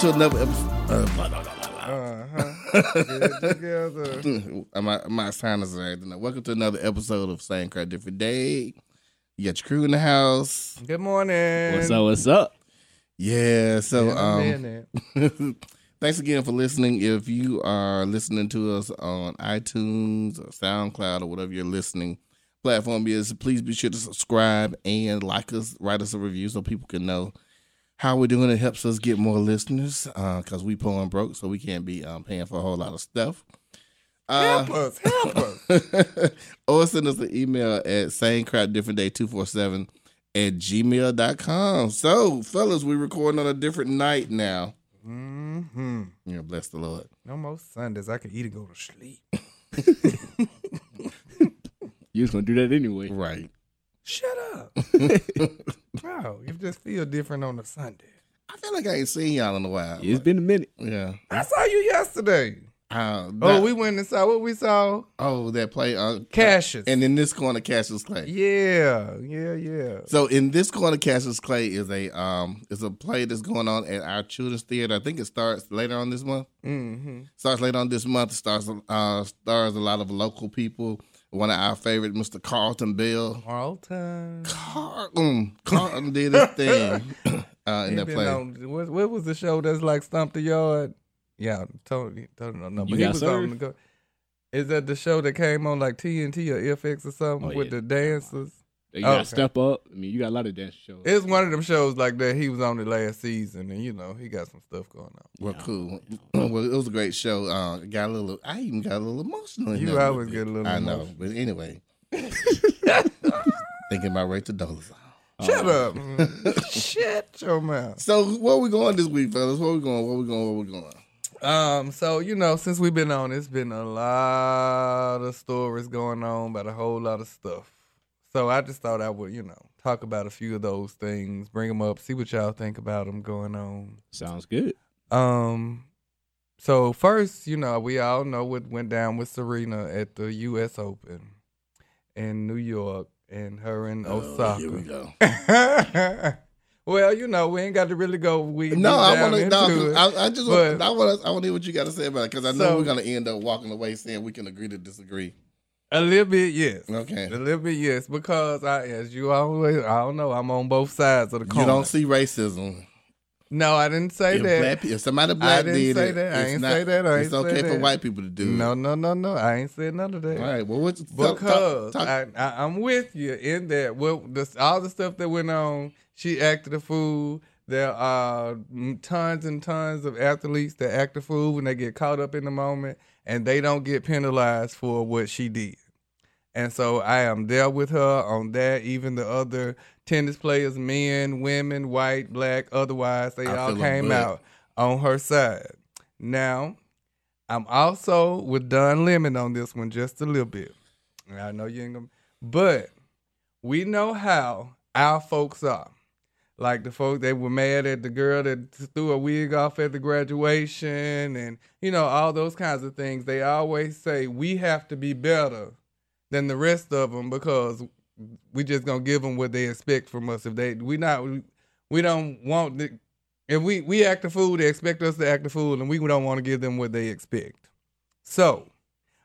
to another episode. Uh. Uh-huh. Get it together. my my sinus are acting up. Welcome to another episode of Same Crowd Different Day. You got your crew in the house. Good morning. What's up? What's up? Yeah. So Been a um, minute. thanks again for listening. If you are listening to us on iTunes or SoundCloud or whatever you're listening platform is, please be sure to subscribe and like us, write us a review so people can know how we're doing. It helps us get more listeners because we pulling broke, so we can't be um, paying for a whole lot of stuff. Uh, help us. Help us. or send us an email at samecrowddifferentday247 at gmail.com. So, fellas, we're recording on a different night now. hmm Yeah, bless the Lord. No more Sundays. I can eat and go to sleep. You was gonna do that anyway. Right. Shut up. Bro, you just feel different on a Sunday. I feel like I ain't seen y'all in a while. It's been a minute. yeah. I saw you yesterday. Uh, Oh, we went and saw what we saw. oh, that play on Cassius. And in this corner, Cassius Clay. yeah, yeah, yeah. So in this corner, Cassius Clay is a um is a play that's going on at our children's theater. I think it starts later on this month. Mm-hmm. starts later on this month. Stars uh, stars a lot of local people. One of our favorite, Mr. Carlton Bell. Carlton. Carlton, Carlton did his thing uh, in He that play. on- what, what was the show that's like Stomp the Yard? Yeah, totally, totally no, no. You But he was Served? on the go. Is that the show that came on like TNT or FX or something Oh, with yeah. the dancers? You gotta step up. I mean, you got a lot of dance shows. It's one of them shows like that. He was on the last season, and you know he got some stuff going on. Well, cool. well, it was a great show. Uh, got a little. I even got a little emotional. in You there always get a little I know, emotional. but anyway. Thinking about Rachel Dolezal. Shut Oh. up! Shut your mouth. So where we going this week, fellas? Where we going? Where we going? Where we going? Um, so you know, since we've been on, it's been a lot of stories going on about a whole lot of stuff. So I just thought I would, you know, talk about a few of those things, bring them up, see what y'all think about them going on. Sounds good. Um, so first, you know, we all know what went down with Serena at the U.S. Open in New York, and her in Oh, Osaka. here we go. well, you know, we ain't got to really go. We No, I want to. No, into it. 'cause I, I just. Want, I want. to. I want to hear what you got to say about it because I know So- we're gonna end up walking away saying we can agree to disagree. A little bit, yes. Okay. A little bit, yes, because I, as you always, I don't know, I'm on both sides of the coin. You don't see racism. no, I didn't say If, that. black, if somebody black didn't did say it, that. I ain't not, say that. I it's ain't say that. It's okay for that. white people to do no, it. no, no, no. I ain't said none of that. All right. Well, what's Because talk, talk, I, I, I'm with you in that. Well, this, all the stuff that went on, she acted a fool. There are tons and tons of athletes that act a fool when they get caught up in the moment, and they don't get penalized for what she did. And so I am there with her on that. Even the other tennis players, men, women, white, black, otherwise, they I all came butt. out on her side. Now, I'm also with Don Lemon on this one just a little bit. I know you ain't gonna, but we know how our folks are. Like the folks that were mad at the girl that threw a wig off at the graduation, and you know all those kinds of things. They always say we have to be better than the rest of them because we just gonna give them what they expect from us. If they we not we, don't want the, if we we act a fool, they expect us to act a fool, and we don't want to give them what they expect. So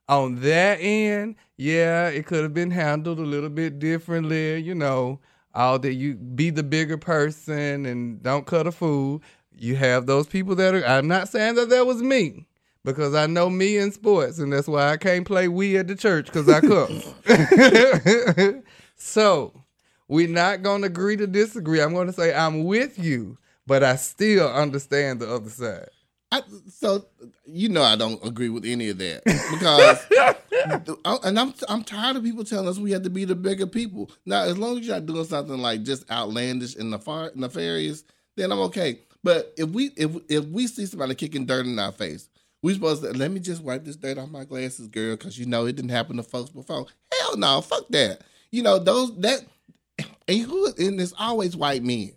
on that end, yeah, it could have been handled a little bit differently. You know, all that you be the bigger person and don't cut a fool. You have those people that are. I'm not saying that that was me because I know me in sports, and that's why I can't play we at the church because I cuss. so we're not gonna agree to disagree. I'm gonna say I'm with you, but I still understand the other side. I, so you know I don't agree with any of that because and I'm I'm tired of people telling us we have to be the bigger people. Now, as long as you're not doing something like just outlandish and nefar- nefarious, then I'm okay. But if we if if we see somebody kicking dirt in our face, we supposed to let me just wipe this dirt off my glasses, girl, because you know it didn't happen to folks before. Hell no, fuck that. You know those that and who and it's always white men.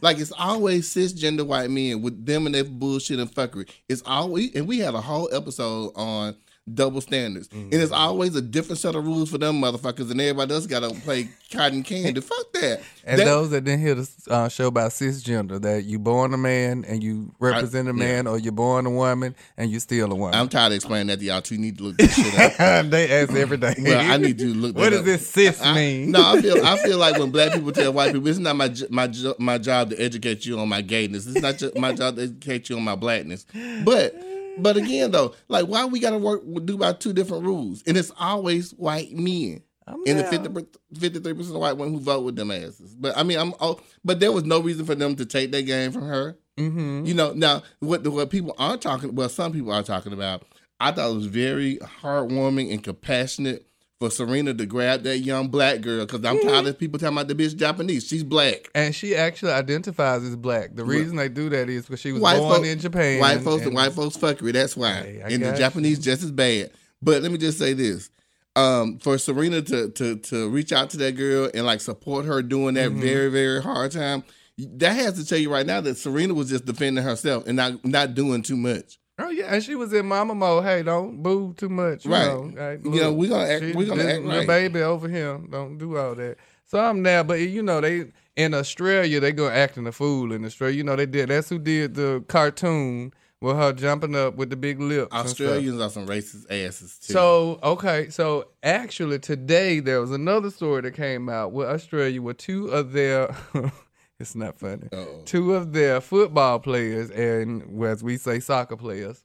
Like it's always cisgender white men with them and their bullshit and fuckery. It's always and we had a whole episode on double standards, and it's always a different set of rules for them motherfuckers, and everybody else got to play cotton candy. Fuck that. And That- those that didn't hear the uh, show about cisgender, that you born a man and you represent a yeah. man, or you're born a woman and you still a woman. I'm tired of explaining that to y'all. Too. You need to look this shit up. they ask every day. Well, I need you to look. What does up. this cis I- mean? No, I feel I feel like when black people tell white people, it's not my my my job to educate you on my gayness. It's not ju- my job to educate you on my blackness. But but again though, like why we got to work do about two different rules, and it's always white men. I'm And the down. 53 percent of white women who vote with them asses. But I mean, I'm oh, but there was no reason for them to take that game from her. Mhm. You know, now what what people aren't talking, well, some people are talking about. I thought it was very heartwarming and compassionate for Serena to grab that young black girl because I'm tired of people talking about the bitch Japanese. She's black. And she actually identifies as black. The reason they do that is because she was White born folk- in Japan. White folks and and- white folks fuckery. That's why. Hey, and the got Japanese just as bad. But let me just say this. Um, for Serena to to to reach out to that girl and like support her doing that Mhm. very very hard time, that has to tell you right now that Serena was just defending herself and not not doing too much. Oh yeah, and she was in mama mode. Hey, don't boo too much. Right. Know, know, look, we gonna act- she- we gonna act right. baby over here. Don't do all that. So I'm there, but you know they in Australia they go acting a fool in Australia. You know they did. That's who did the cartoon with her jumping up with the big lips. Australians are some racist asses too. So okay, so actually today there was another story that came out with Australia where two of their it's not funny. Uh-oh. Two of their football players and as we say soccer players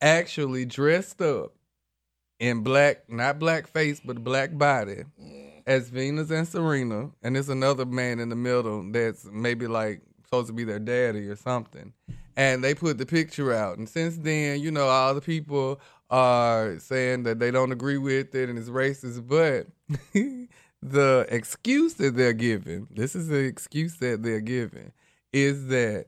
actually dressed up in black, not black face, but black body mm. as Venus and Serena, and there's another man in the middle that's maybe like supposed to be their daddy or something. And they put the picture out, and since then, you know, all the people are saying that they don't agree with it and it's racist, but the excuse that they're giving, this is the excuse that they're giving, is that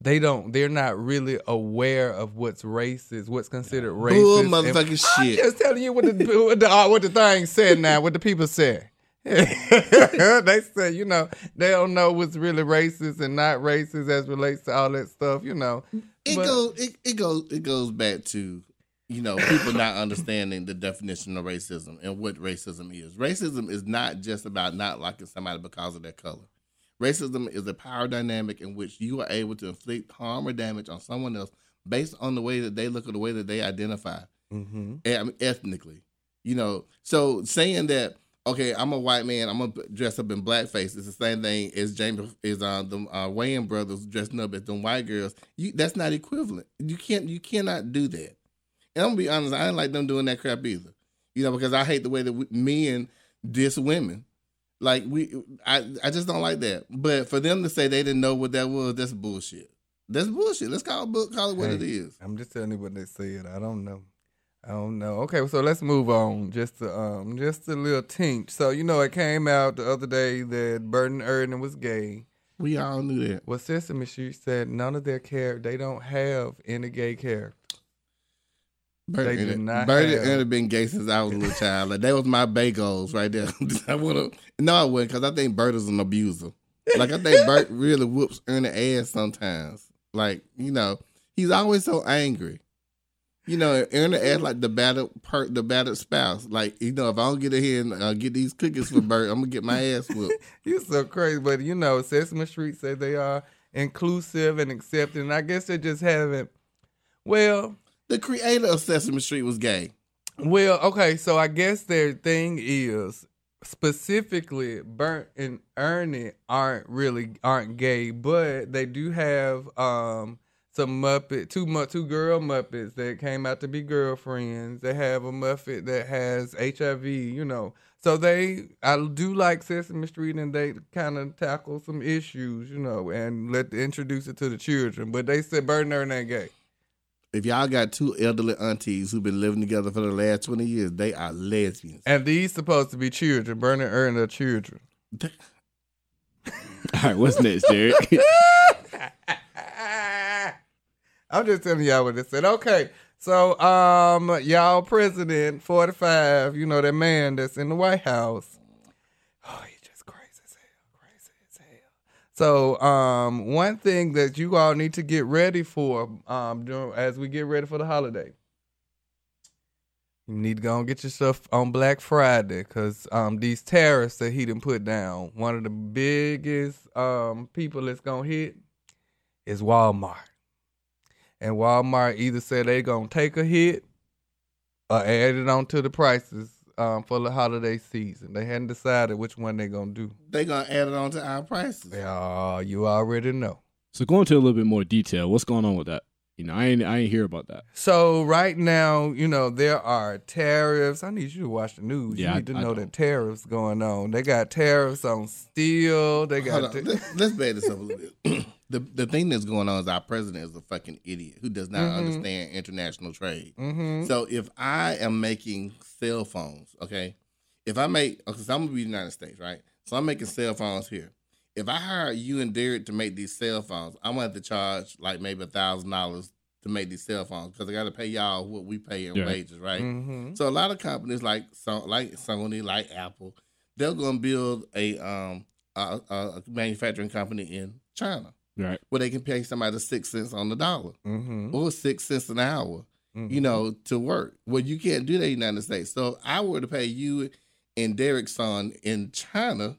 they don't they're not really aware of what's racist, what's considered racist. Bull motherfucking I'm shit. just telling you what the what the, uh, what the thing said now, what the people said. they say, you know, they don't know what's really racist and not racist as relates to all that stuff, you know. It But- goes it, it goes it goes back to you know people not understanding the definition of racism and what racism is. Racism is not just about not liking somebody because of their color. Racism is a power dynamic in which you are able to inflict harm or damage on someone else based on the way that they look or the way that they identify Mm-hmm. eh, I mean, ethnically. You know, so saying that okay, I'm a white man, I'm gonna dress up in blackface. It's the same thing as James is on the uh, Wayans brothers dressing up as them white girls. You that's not equivalent. You can't you cannot do that. And I'm gonna be honest, I didn't like them doing that crap either. You know, because I hate the way that we, men diss women. Like we, I, I just don't like that. But for them to say they didn't know what that was, that's bullshit. That's bullshit. Let's call it, call it what it Hey. is. I'm just telling you what they said. I don't know. I don't know. Okay, so let's move on. Just a, um, just a little tink. So you know, it came out the other day that Bert and Ernie was gay. We all knew that. Well, Sesame Street said none of their care. They don't have any gay characters. Bert, They did not Bert have- been gay since I was a little child. Like that was my bagels right there. I wanna no, I wouldn't because I think Bert is an abuser. Like I think Bert really whoops Ernie ass sometimes. Like you know, he's always so angry. You know, Ernie ass like the battered per the battered spouse. Like you know, if I don't get ahead and uh, get these cookies for Bert, I'm gonna get my ass whooped. You're so crazy, but you know, Sesame Street said they are inclusive and accepting. And I guess they just haven't. Well, The creator of Sesame Street was gay. well, okay. So I guess their thing is specifically Bert and Ernie aren't really aren't gay, but they do have um some Muppet two two girl Muppets that came out to be girlfriends. They have a Muppet that has HIV, you know. So they I do like Sesame Street and they kind of tackle some issues, you know, and let introduce it to the children. But they said Bert and Ernie ain't gay. If y'all got two elderly aunties who've been living together for the last twenty years, they are lesbians. And these supposed to be children. Bert and Ernie are children. All right, what's next, Derek? I'm just telling y'all what it said. Okay, so um, y'all president forty five. You know that man that's in the White House. Oh, he's just crazy as hell, crazy as hell. So um, one thing that you all need to get ready for um, as we get ready for the holiday. You need to go and get your stuff on Black Friday because um, these tariffs that he done put down, one of the biggest um, people that's going to hit is Walmart. And Walmart either said they're going to take a hit or add it on to the prices um, for the holiday season. They hadn't decided which one they're going to do. They gonna add it on to our prices. Oh, you already know. So go into a little bit more detail. What's going on with that? You know, I ain't I ain't hear about that. So right now, you know, there are tariffs. I need you to watch the news. Yeah, you I- need to I know don't. that tariffs going on. They got tariffs on steel. They Hold got on. ta- Let, let's bad this up a little bit. the the thing that's going on is our president is a fucking idiot who does not Mhm. understand international trade. Mhm. So if I am making cell phones, okay, if I make, okay, so I'm gonna be in the United States, right? So I'm making cell phones here. If I hire you and Derek to make these cell phones, I'm gonna have to charge like maybe a thousand dollars to make these cell phones because I got to pay y'all what we pay in Yeah. wages, right? Mhm. So a lot of companies like so, like Sony, like Apple, they're gonna build a um a, a a manufacturing company in China Right. where they can pay somebody six cents on the dollar Mhm. or six cents an hour Mhm. you know, to work. Well, you can't do that in the United States. So if I were to pay you and Derek's son in China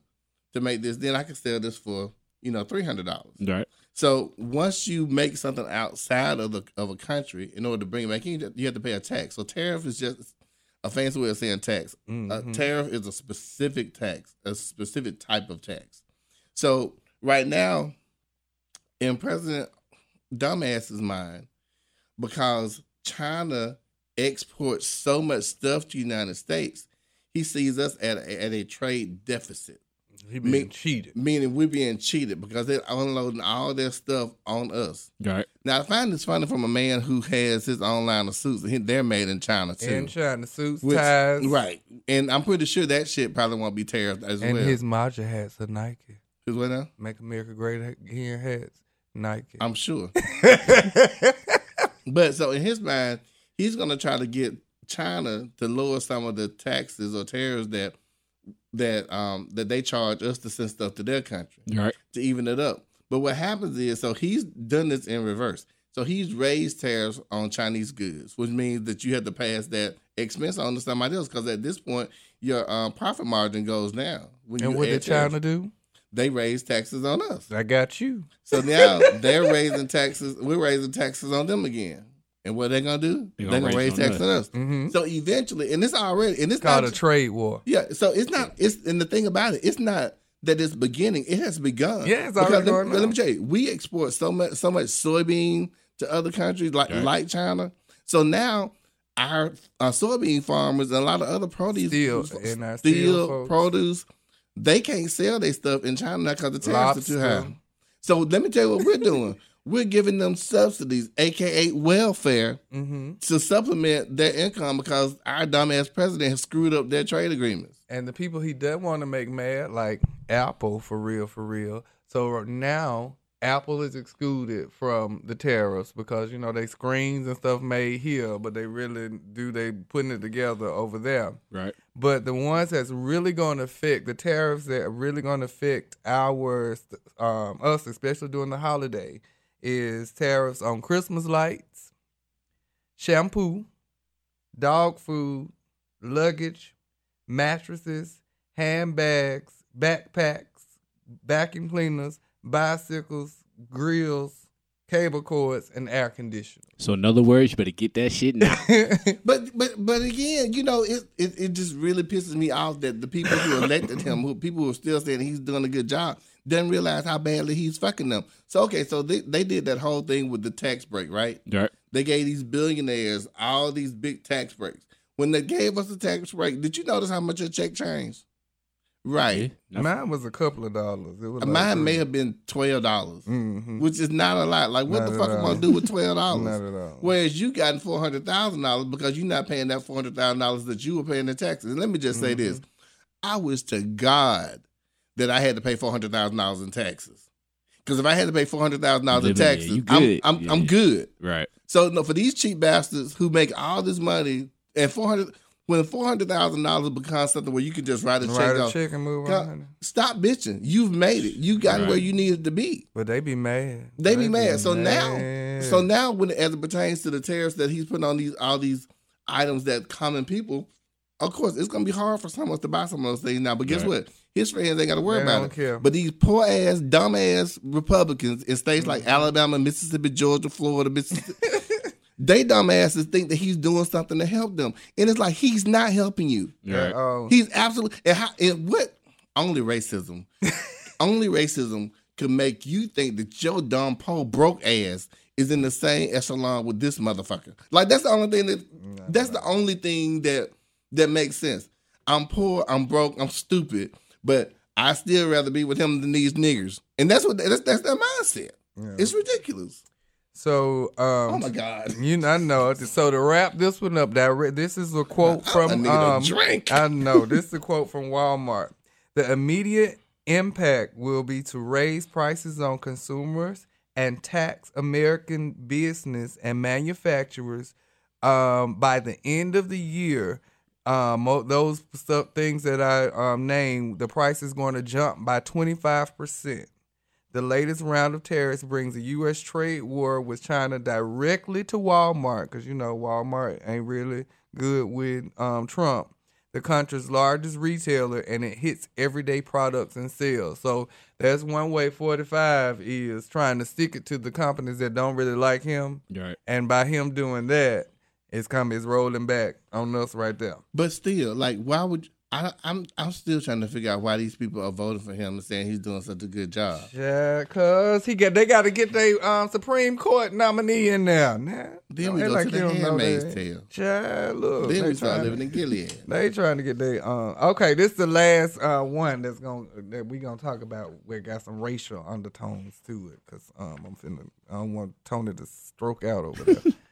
to make this, then I could sell this for, you know, three hundred dollars. Right. So once you make something outside of the of a country, in order to bring it back in, you have to pay a tax. So tariff is just a fancy way of saying tax. A Mhm. tariff is a specific tax, a specific type of tax. So right now, in President Dumbass's mind, because China exports so much stuff to the United States, he sees us at a, at a trade deficit, He been me- cheated. meaning we're being cheated because they're unloading all their stuff on us. Right. Now, I find this funny from a man who has his own line of suits. and he- They're made in China too. In China, suits, Which- ties, right, and I'm pretty sure that shit probably won't be tariffed as And well. his MAGA hats are Nike. His what now? Make America Great Again hats, Nike. I'm sure. But so in his mind, he's gonna try to get China to lower some of the taxes or tariffs that that um that they charge us to send stuff to their country Right. to even it up. But what happens is, so he's done this in reverse. So he's raised tariffs on Chinese goods, which means that you have to pass that expense on to somebody else. Because at this point, your um, profit margin goes down. When and you what add did China tariffs. do? They raise taxes on us. I got you. So now they're raising taxes. We're raising taxes on them again. And what are they gonna do? They They're gonna gonna, raise raise taxes on us. Mm-hmm. So eventually, and it's already, and it's Called not a trade war. yeah. So it's not. It's and the thing about it, it's not that it's beginning. It has begun. Yeah, it's already let, going let on. me tell you, we export so much, so much soybean to other countries like Right. like China. So now our, our soybean farmers and a lot of other produce, Steel, and our steel steel folks. produce, they can't sell their stuff in China because the tariffs are too high. So let me tell you what we're doing. we're giving them subsidies, aka welfare, Mm-hmm. to supplement their income because our dumbass president has screwed up their trade agreements. And the people he does want to make mad, like Apple, for real, for real. So now Apple is excluded from the tariffs because you know they screens and stuff made here, but they really do they putting it together over there. Right. But the ones that's really going to affect the tariffs that are really going to affect our um, us, especially during the holiday, is tariffs on Christmas lights, shampoo, dog food, luggage, mattresses, handbags, backpacks, vacuum cleaners, bicycles, grills, cable cords, and air conditioners. So in other words, you better get that shit now. But but but again, you know, it, it it just really pisses me off that the people who elected him, who people who are still saying he's doing a good job, didn't realize how badly he's fucking them. So okay, so they, they did that whole thing with the tax break, right? right. They gave these billionaires all these big tax breaks. When they gave us the tax break, did you notice how much your check changed? Right. Yeah. Mine was a couple of dollars. It was like Mine three. may have been twelve dollars, Mhm. which is not a lot. Like, what Not the at fuck am I gonna do with twelve Not dollars? at all. Whereas you got four hundred thousand dollars because you're not paying that four hundred thousand dollars that you were paying in taxes. And let me just say Mm-hmm. this: I wish to God that I had to pay four hundred thousand dollars in taxes. Because if I had to pay four hundred thousand dollars in Living there, taxes, I'm good. I'm, Yeah, I'm yeah. good. Right. So no, for these cheap bastards who make all this money and four hundred when four hundred thousand dollars becomes something where you can just write a check a off, check and move on. stop bitching. You've made it. You got Right. where you needed to be. But they be mad. They be mad. So now, so now when as it pertains to the tariffs that he's putting on these all these items that common people. Of course, it's gonna be hard for some of us to buy some of those things now. But guess Right. what? His friends ain't got to worry They about don't it. care. But these poor ass, dumb ass Republicans in states Mm-hmm. like Alabama, Mississippi, Georgia, Florida, Mississippi, they dumbasses think that he's doing something to help them, and it's like he's not helping you. Right. He's absolutely and, how, and what only racism, only racism could make you think that your dumb poor broke ass is in the same echelon with this motherfucker. Like that's the only thing that that's the only thing that that makes sense. I'm poor, I'm broke, I'm stupid, but I still rather be with him than these niggers. And that's what that's that's their mindset. It's ridiculous. So um, Oh my god. You know, I know. So to wrap this one up, that this is a quote I from need a um, drink. I know this is a quote from Walmart. The immediate impact will be to raise prices on consumers and tax American business and manufacturers um, by the end of the year. Um, those stuff, things that I um, named, the price is going to jump by twenty five percent. The latest round of tariffs brings the U.S. trade war with China directly to Walmart because you know Walmart ain't really good with um, Trump, the country's largest retailer, and it hits everyday products and sales. So that's one way 45 is trying to stick it to the companies that don't really like him, Right. and by him doing that, it's coming, it's rolling back on us right there. But still, like, why would I? I'm I'm still trying to figure out why these people are voting for him and saying he's doing such a good job. Yeah, cause he got they got to get their um, Supreme Court nominee in there. Nah, Then we go to you the Handmaid's. Tale. Child, look, Then they we start living in Gilead. They trying to get their um. Okay, this is the last uh one that's gonna that we gonna talk about. We got some racial undertones to it, cause um I'm finna I don't want Tony to stroke out over there.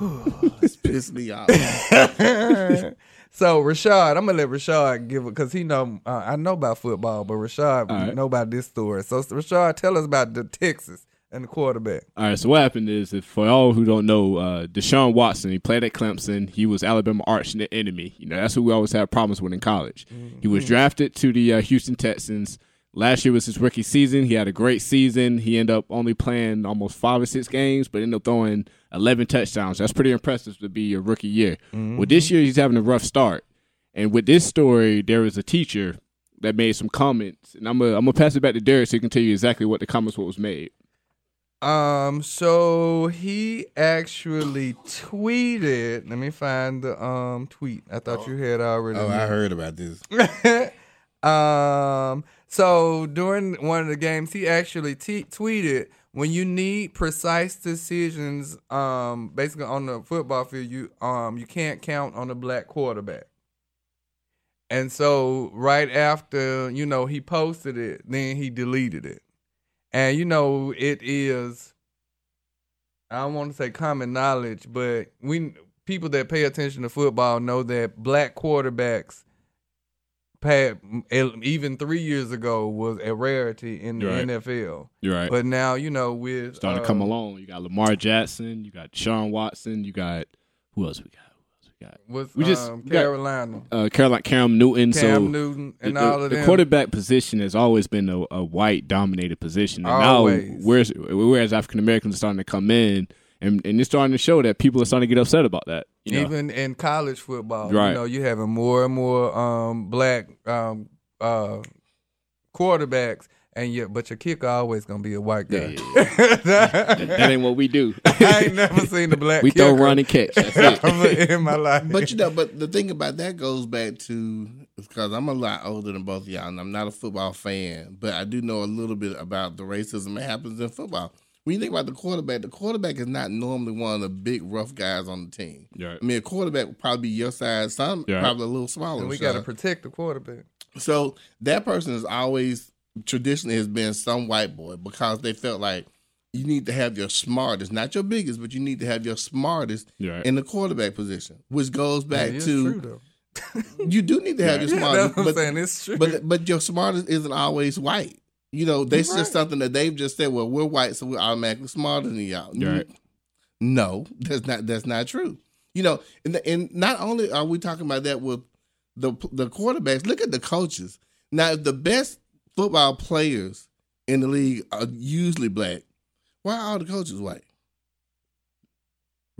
It's pissed me off. so Rashad, I'm gonna let Rashad give it because he know uh, I know about football, but Rashad All right. know about this story. So Rashad, tell us about the Texas and the quarterback. All right. So what happened is, if for all who don't know, uh, Deshaun Watson, he played at Clemson. He was Alabama arch enemy. You know, that's who we always had problems with in college. He was drafted to the uh, Houston Texans. Last year was his rookie season. He had a great season. He ended up only playing almost five or six games, but ended up throwing 11 touchdowns. That's pretty impressive to be a rookie year. Well, this year he's having a rough start. And with this story, there was a teacher that made some comments, and I'm gonna I'm gonna pass it back to Derek so he can tell you exactly what the comments what was made. Um, so he actually tweeted. Let me find the um tweet. I thought you had already. oh, I heard about this. um, so during one of the games, he actually t- tweeted, "When you need precise decisions, um, basically on the football field, you um you can't count on a black quarterback." And so right after you know he posted it, then he deleted it, and you know it is. I don't want to say common knowledge, but we people that pay attention to football know that black quarterbacks Pat, even three years ago was a rarity in the Right. NFL. You're right. But now you know with starting to come um, along. You got Lamar Jackson, you got Sean Watson, you got who else we got? Who else we got? with we just- um, we got- Carolina, Uh, Caroline Cam Newton. Cam so Newton, and the, all of the them. quarterback position has always been a, a white dominated position, and Always. now whereas whereas African Americans are starting to come in, and and it's starting to show that people are starting to get upset about that. You know? Even in college football, Right. you know, you're having more and more um, black um, uh, quarterbacks, and yet, but your kicker always gonna be a white guy. that ain't what we do. I ain't never seen a black. we throw, kicker run, and catch. That's it. in my life. But you know, but the thing about that goes back to because I'm a lot older than both of y'all, and I'm not a football fan, but I do know a little bit about the racism that happens in football. When you think about the quarterback, the quarterback is not normally one of the big rough guys on the team. Right. I mean, a quarterback would probably be your size, some Yeah. probably a little smaller. and we got got to protect the quarterback. So that person is always traditionally has been some white boy because they felt like you need to have your smartest, not your biggest, but you need to have your smartest Right. in the quarterback position, which goes back Yeah, to true, though. you do need to have your smartest, that's what I'm but, saying. It's true. but but your smartest isn't always white. You know, that's You're just something that they've just said. Well, we're white, so we're automatically smarter than y'all. Right. No, that's not that's not true. You know, and, and not only are we talking about that with the the quarterbacks, look at the coaches. Now, if the best football players in the league are usually black, why are all the coaches white?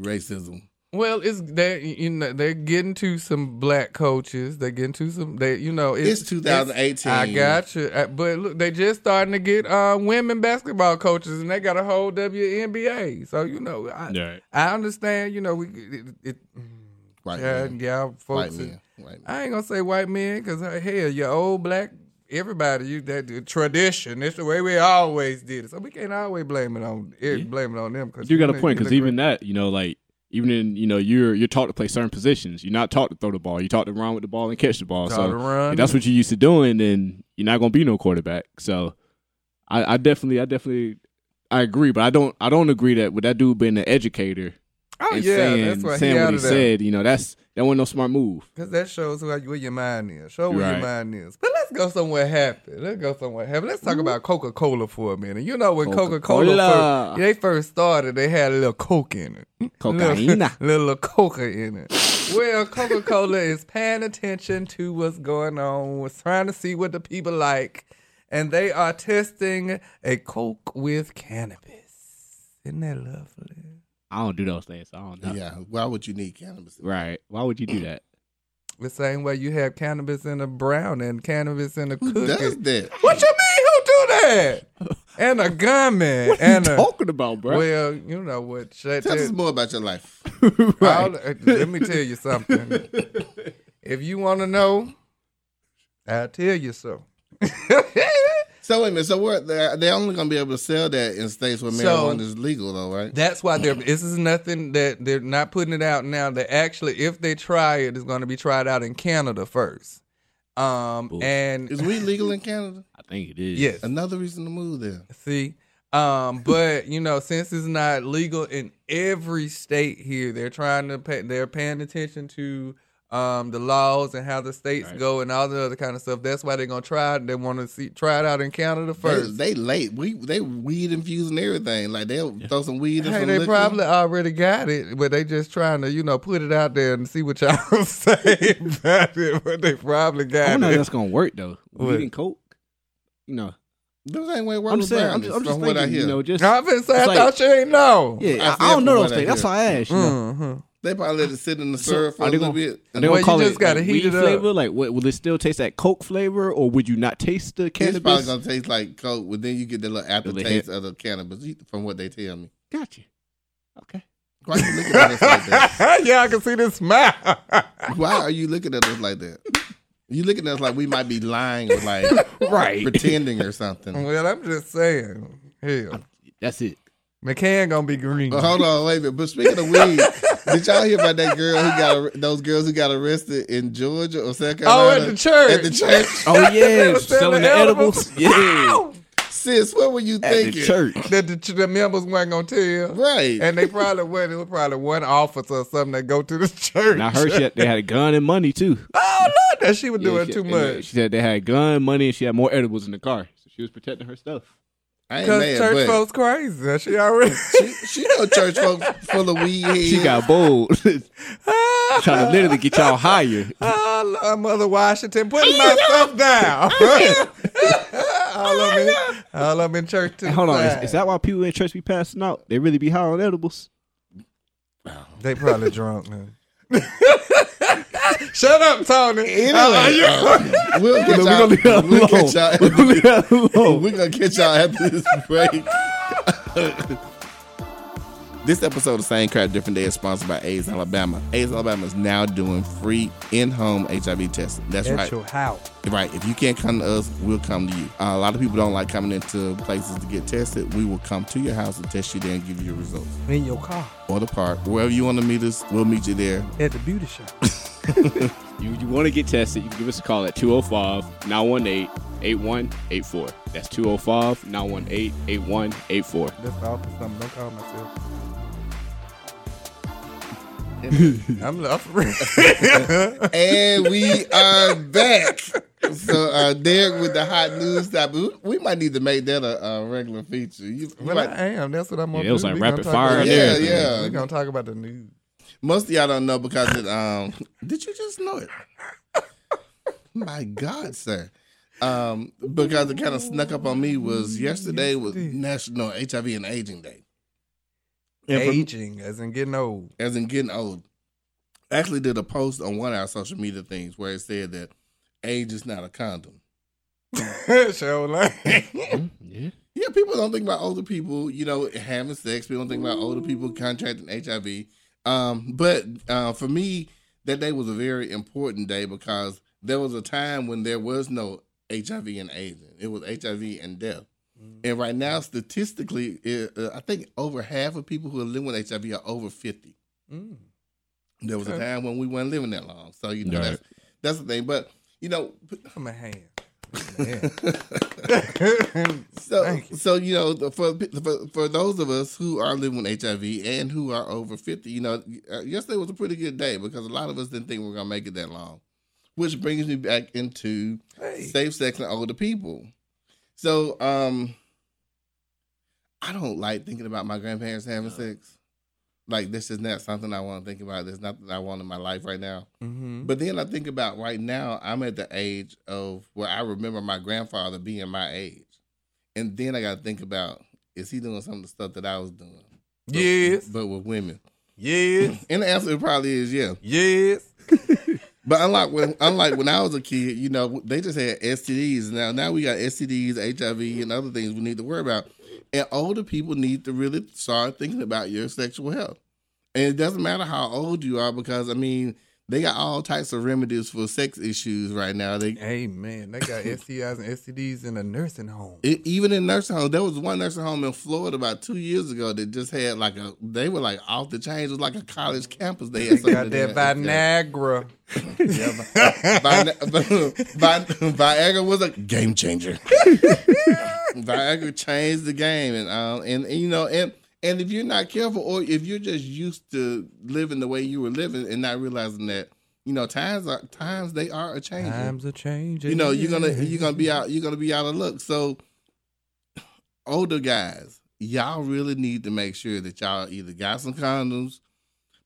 Racism. Well, it's they you know they're getting to some black coaches. They're getting to some they you know It's 2018. I got you, Uh, but look, they just starting to get uh, women basketball coaches, and they got a whole WNBA. So you know, I, Right. I understand. You know, we it, it White yeah, man. yeah, White men. White men. I ain't gonna say white men because hell, your old black everybody, you that the tradition. It's the way we always did it. So we can't always blame it on it, blame it on them. Cause You got a point because even that, you know, like even in you know you're you're taught to play certain positions. You're not taught to throw the ball. You're taught to run with the ball and catch the ball. Taught so if that's what you're used to doing, then you're not gonna be no quarterback. So I, I definitely, I definitely, I agree, but I don't, I don't agree that with that dude being an educator Oh yeah, saying, that's why saying he what he said. You know, that's that wasn't no smart move. Cause that shows where, where your mind is. Show where your mind is. But let's go somewhere happy. Let's go somewhere happy. Let's talk about Coca Cola for a minute. You know when Coca Cola they first started, they had a little Coke in it. Cocaina. Little, little Coca in it. Well, Coca Cola is paying attention to what's going on, was trying to see what the people like, and they are testing a Coke with cannabis. Isn't that lovely? I don't do those things. So I don't know. Yeah. Why would you need cannabis? Right? Why would you do that? The same way you have cannabis in a brown and cannabis in a Who cookie. does that? What you mean? Who do that? And a gunman. What are and you a, talking about, bro? well, you know what? Shut Tell us that- more about your life. all- uh, let me tell you something. if you want to know, I'll tell you so. So wait a minute. So we're they're, they're only gonna be able to sell that in states where So- marijuana is legal, though, right? That's why they're. This is nothing that they're not putting it out now. They actually, if they try it, it's going to be tried out in Canada first. Um, Bullshit. and Is weed legal in Canada? I think it is. yes, Another reason to move there. See, um, but you know, since it's not legal in every state here, they're trying to pay, they're paying attention to um the laws and how the states Right. go and all the other kind of stuff. That's why they're gonna try it. They want to see try it out in Canada first. they late. We they weed infusing everything. Like they'll throw some weed in Hey, some they liquor. probably already got it, but they just trying to, you know, put it out there and see what y'all say about it. But they probably got I got don't know if it. that's gonna work though. What? Weed and coke. You know, Those ain't way work I'm just saying. I'm just, I'm just from what I thinking. hear. You know, just I've been saying, I It's like- thought you ain't know. yeah. I I, I don't know those things. That's hear. why I asked. You know. Mhm. They probably let it sit in the So, syrup for a they little gonna- bit. Are and they Well, gonna you just it gotta like, heat weed it up. flavor? Like, what, will it still taste that Coke flavor, or would you not taste the cannabis? It's probably gonna taste like coke, but then you get the little aftertaste hit. of the cannabis, from what they tell me. Gotcha. Okay. Why are you looking at us like that? yeah, I can see this smile. Why are you looking at us like that? You looking at us like we might be lying or like Right. pretending or something. well, I'm just saying. Hell, That's it. McCann gonna be green. But hold on, wait a minute. But speaking of weed, did y'all hear about that girl who got those girls who got arrested in Georgia or South Carolina? oh, Carolina? at the church. At the church. Oh yeah, Selling selling the edibles. edibles. Yeah, Sis, what were you at the thinking? church. that the, the members weren't gonna tell. Right. And they probably went. It was probably one officer or something that go to the church. And I heard she had, they had a gun and money too. Oh Lord, that she was Yeah, doing she- too uh, much. She said they had gun, money, and she had more edibles in the car. So she was protecting her stuff. I ain't Because church but folks crazy. She already. she, she know church folks full of weed heads. She got bold, trying to literally get y'all higher. Oh, Lord, Mother Washington, putting my stuff down. all of them, in, all of them in church too. Hey, hold on, is, is that why people in church be passing out? They really be high on edibles. They probably drunk man. Shut up, Tony. Anyway, Uh, we'll get We're gonna leave that We'll catch y'all. alone. We're gonna leave that alone. We're gonna catch y'all after this break. this episode of Same Crap Different Day is sponsored by AIDS Alabama. AIDS Alabama is now doing free in-home HIV testing. That's At right. your house. Right. If you can't come to us, we'll come to you. Uh, a lot of people don't like coming into places to get tested. We will come to your house and test you there and give you your results. In your car. Or the park, wherever you want to meet us, we'll meet you there. At the beauty shop. You, you want to get tested, you can give us a call at 205 918 8184. That's 205 918 8184. That's all for something. Don't call myself. I'm offering. and we are back. So uh, Derek with the hot news stop. We, we might need to make that a, a regular feature. You, you Well, might- I am. That's what I'm gonna Yeah, it was like We rapid fire about and the Yeah, yeah. We're gonna talk about the news. most of y'all don't know because it. Um, did you just know it? My God, sir. Um, because it kind of snuck up on me was yesterday was National HIV and Aging Day. And for- Aging, as in getting old. as in getting old. I actually did a post on one of our social media things where it said that age is not a condom. Show like. Yeah. Yeah, people don't think about older people, you know, having sex. People don't think about older people contracting HIV. Um, but uh, for me, that day was a very important day because there was a time when there was no HIV and AIDS. It was HIV and death. And right now, statistically, it, uh, I think over half of people who are living with HIV are over 50. Mm. There was a time when we weren't living that long. So, you know, Right. that's, that's the thing. But, you know, From a hand. So, you. so you know, for, for for those of us who are living with HIV and who are over fifty, you know, uh, yesterday was a pretty good day because a lot of us didn't think we were gonna make it that long. Which brings me back into Hey. safe sex and older people. So, um, I don't like thinking about my grandparents having sex. Like this is not something I want to think about. There's nothing I want in my life right now. Mm-hmm. But then I think about right now, I'm at the age of where I remember my grandfather being my age. And then I got to think about is he doing some of the stuff that I was doing? But- Yes. But with women. Yes. And the answer probably is yeah. Yes. But unlike when unlike when I was a kid, you know, they just had STDs. Now now we got STDs, HIV, and other things we need to worry about. And older people need to really start thinking about your sexual health. And it doesn't matter how old you are because I mean they got all types of remedies for sex issues right now. They Hey man, they got STIs and STDs in a nursing home. it, even in nursing homes, there was one nursing home in Florida about two years ago that just had like a. They were like off the chain. It was like a college campus. They had got that. Viagra. Yeah, Vi- Vi- Viagra was a game changer. Viagra changed the game, and um, and, and, you know, and and if you're not careful, or if you're just used to living the way you were living and not realizing that, you know, times are times they are a changing. Times are changing. You know, you're gonna you're gonna be out you're gonna be out of luck. So, older guys, y'all really need to make sure that y'all either got some condoms,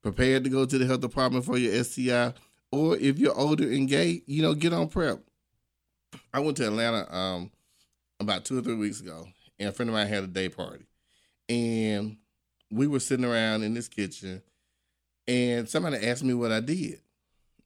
prepared to go to the health department for your STI, or if you're older and gay, you know, get on PrEP. I went to Atlanta um about two or three weeks ago, and a friend of mine had a day party, and we were sitting around in this kitchen, and somebody asked me what I did.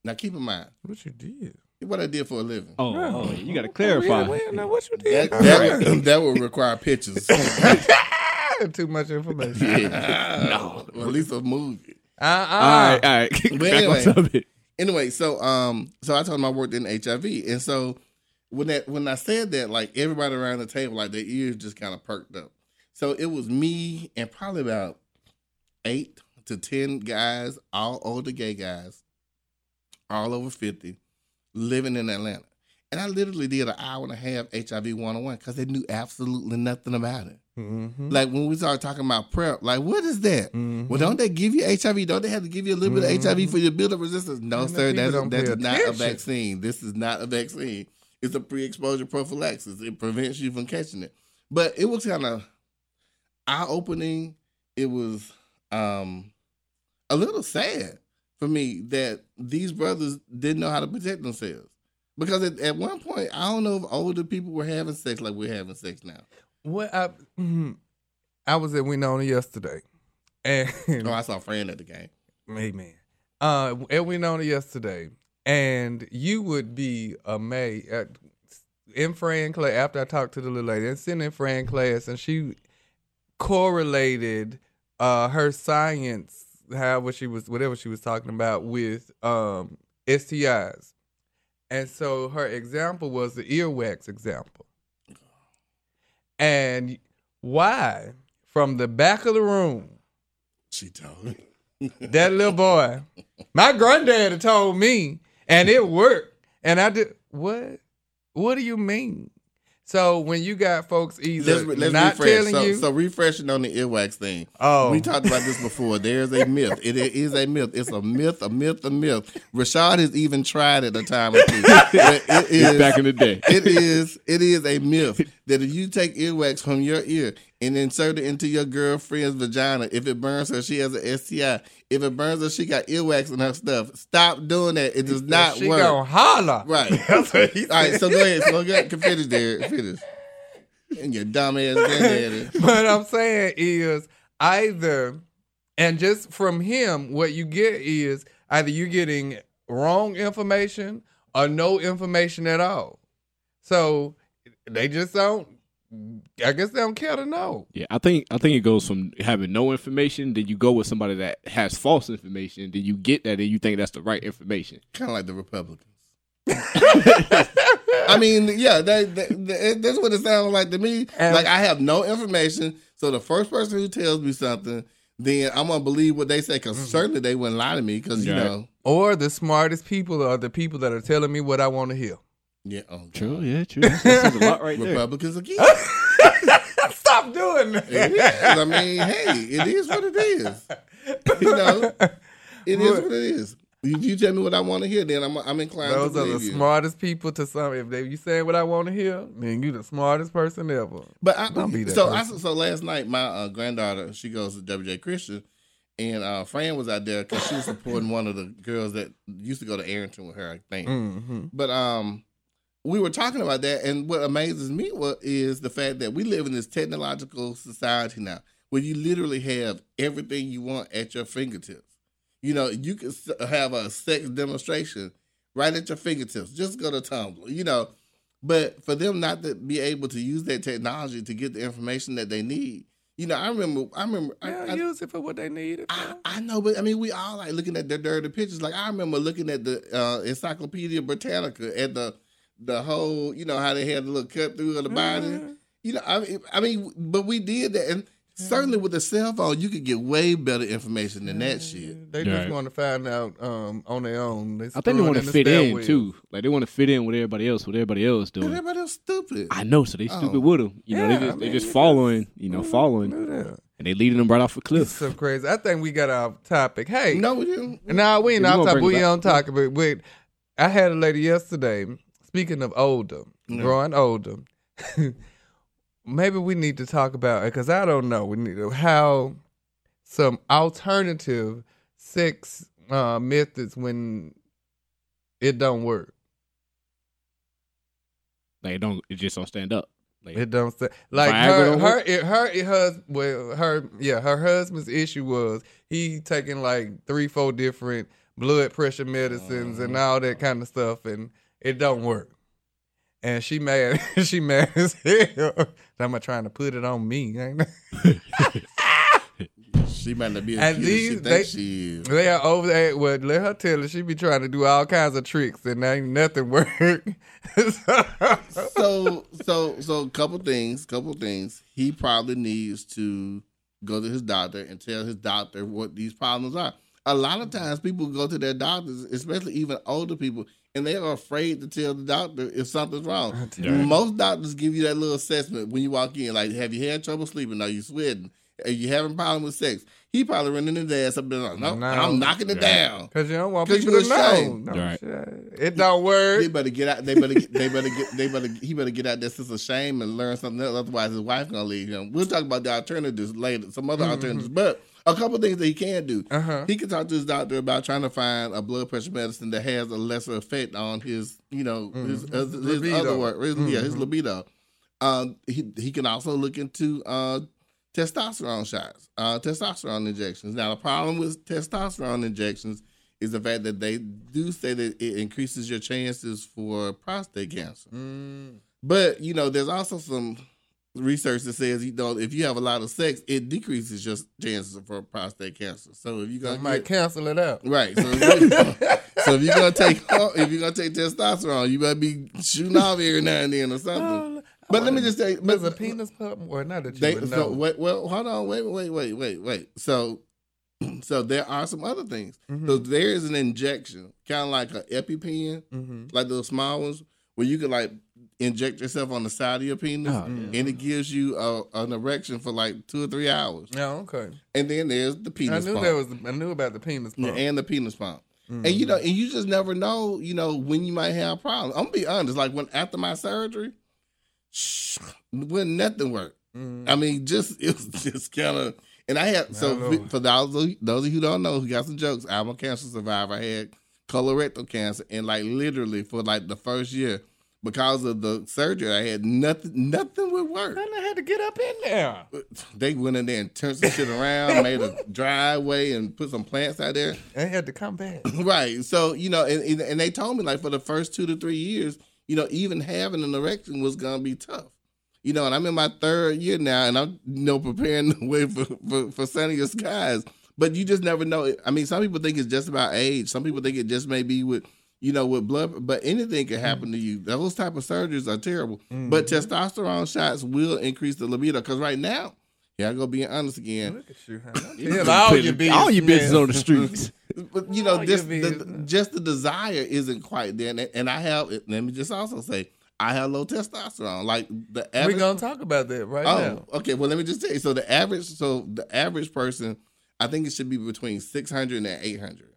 Now, keep in mind What you did? what I did for a living. Oh, oh, you got to clarify. Oh, yeah, well, now what you That, did? that, would, that would require pictures. Too much information. no, well, at least a movie. Uh all uh right, all right. Back anyway. on. Anyway, so um, so I told him I worked in HIV, and so when that when I said that, like everybody around the table, like their ears just kind of perked up. So it was me and probably about eight to ten guys, all older gay guys, all over fifty, living in Atlanta. And I literally did an hour and a half HIV one on one because they knew absolutely nothing about it. Mm-hmm. Like when we started talking about PrEP, like what is that? Mhm. Well, don't they give you HIV? Don't they have to give you a little bit of HIV for your build up resistance? No, And sir. That's, that's not a vaccine. This is not a vaccine. It's a pre exposure prophylaxis. It prevents you from catching it. But it was kind of eye opening. It was um a little sad for me that these brothers didn't know how to protect themselves. Because at, at one point, I don't know if older people were having sex like we're having sex now. What I, mhm. I was at Winona yesterday, and Oh, I saw Fran at the game. Amen. Uh, at Winona yesterday, and you would be amazed at in Fran class after I talked to the little lady and sitting in Fran class, and she correlated uh her science, however she was, whatever she was talking about, with um STIs, and so her example was the earwax example, and why from the back of the room She told me. that little boy. My granddaddy told me, and it worked. And I did what? What do you mean? So when you got folks either let's, let's not refresh. telling So, you, so refreshing on the earwax thing. oh, We talked about this before. There's a myth. It is a myth. It's a myth, a myth, a myth. Rashad has even tried it a time or two. It's back in the day. it is it is a myth that if you take earwax from your ear and insert it into your girlfriend's vagina, if it burns her, she has an STI. If it burns her, she got earwax in her stuff. Stop doing that. It does not she work. gonna holler. Right. That's what he All right, so go ahead. So go ahead. Finish there. Finish. And your dumb ass granddaddy. what I'm saying is either And just from him, what you get is either you're getting wrong information or no information at all. So they just don't. I guess they don't care to know. Yeah, I think I think it goes from having no information, then you go with somebody that has false information, then you get that and you think that's the right information. Kind of like the Republicans. I mean, yeah, that, that, that- that's what it sounds like to me. And- like I have no information, so the first person who tells me something, then I'm gonna believe what they say because Mm-hmm. certainly they wouldn't lie to me because you Right. know, Or the smartest people are the people that are telling me what I want to hear. Yeah, oh, True, yeah, true. That says a lot right there. Republicans again. Stop doing that. It is. I mean, hey, it is what it is. You know, it is what it is. If you tell me what I want to hear, then I'm I'm inclined Those to are the you. smartest people to some. If they you saying what I want to hear, then you're the smartest person ever. But I, Don't be that so I, so last night, my uh, granddaughter she goes to WJ Christian, and uh, Fran was out there because she was supporting one of the girls that used to go to Arrington with her, I think. Mm-hmm. But um, we were talking about that, and what amazes me is the fact that we live in this technological society now, where you literally have everything you want at your fingertips. You know, you can have a sex demonstration right at your fingertips. Just go to Tumblr. You know, but for them not to be able to use that technology to get the information that they need, you know, I remember, I remember, I- Yeah, I, use it for what they need. I. I know, but I mean, we all like looking at their dirty pictures. Like I remember looking at the uh, Encyclopedia Britannica at the the whole, you know, how they had the little cut through of the body. Mhm. You know, I mean, I mean, but we did that, and certainly with the cell phone, you could get way better information than that shit. They just Right. want to find out um, on their own. They I think they want to the fit in stairwell. too. Like they want to fit in with everybody else, what everybody else But doing. everybody else stupid. I know, so they Oh. stupid with them. You know, Yeah, they just I they mean, just following, you know, Mm, following, do that. and they leading them right off a It's cliff. so crazy. I think we got our topic. Hey, no, we didn't. No, we ain't Yeah, we on gonna topic. it We back. on topic. But wait, I had a lady yesterday. Speaking of older, Yeah. growing older, maybe we need to talk about because I don't know. We need to, how some alternative sex uh, methods when it don't work. Like it don't, it just don't stand up. Like It don't say like Viagra her her it, her it hus well her yeah her husband's issue was he taking like three four different blood pressure medicines and Uh-huh. all that kind of stuff and it don't work. And she mad she mad as hell. I'm trying to put it on me. She might not be as And these- as she they- she is. They are over there. Well, let her tell her she be trying to do all kinds of tricks and ain't nothing work. so so so couple things couple things he probably needs to go to his doctor and tell his doctor what these problems are a lot of times people go to their doctors especially even older people and they are afraid to tell the doctor if something's wrong. Right. most doctors give you that little assessment when you walk in like have you had trouble sleeping? Are you sweating? Are you having problem with sex he probably running his ass up and down no, No. i'm knocking it Right. down Cause you don't want 'Cause people you to know. No, Right. It don't work. They better get out. They better. Get, they better get. They better. He better get out that sense of shame and learn something else. Otherwise, his wife gonna leave him. We'll talk about the alternatives later. Some other alternatives, but a couple things that he can do. Mm-hmm. Uh-huh. He can talk to his doctor about trying to find a blood pressure medicine that has a lesser effect on his, you know, his, his, his Mm-hmm. Libido. other work. His, Yeah, his Mhm. libido. Um, he he can also look into uh, testosterone shots, uh, testosterone injections. Now, the problem with testosterone injections is the fact that they do say that it increases your chances for prostate cancer. Mm. But you know, there's also some research that says you know if you have a lot of sex, it decreases your chances for prostate cancer. So if you I gonna might get, cancel it out. right, so if, you, so if you're gonna take if you're gonna take testosterone, you better be shooting off every now and then or something. Oh, But let me just say, but Does a penis pump or not that you they would so know? wait, well, hold on, wait, wait, wait, wait, wait. So, so there are some other things. Mhm. So there is an injection, kind of like an EpiPen, Mhm. like those small ones, where you can like inject yourself on the side of your penis, Oh, yeah. and it gives you a, an erection for like two or three hours. Yeah, okay. And then there's the penis. I knew pump, there was. I knew about the penis Yeah, pump. and the penis pump. Mhm. And you know, and you just never know, you know, when you might have problems. I'm gonna be honest. Like when after my surgery, when nothing worked. Mhm. I mean, just it was just kind of. And I had so My for those of, those of you who don't know, who got some jokes. I'm a cancer survivor. I had colorectal cancer, and like literally for like the first year, because of the surgery I had, nothing nothing would work. And I had to get up in there. They went in there and turned some shit around, made a driveway, and put some plants out there. I had to come back. Right. So you know, and, and and they told me like for the first two to three years, you know, even having an erection was gonna be tough. You know, and I'm in my third year now, and I'm you know preparing the way for for, for sunnier skies. But you just never know. I mean, some people think it's just about age. Some people think it just may be with you know with blood. But anything can happen to you. Those type of surgeries are terrible. But mm-hmm. testosterone shots will increase the libido. Because right now, yeah, I go being honest again. Look at you, huh? You Tell put all your business. all your business on the streets. But you know, just the, just the desire isn't quite there, and, and I have. Let me just also say, I have low testosterone. Like the We're gonna talk about that right oh, now. okay. Well, let me just tell you. So the average, so the average person, I think it should be between six hundred and eight hundred,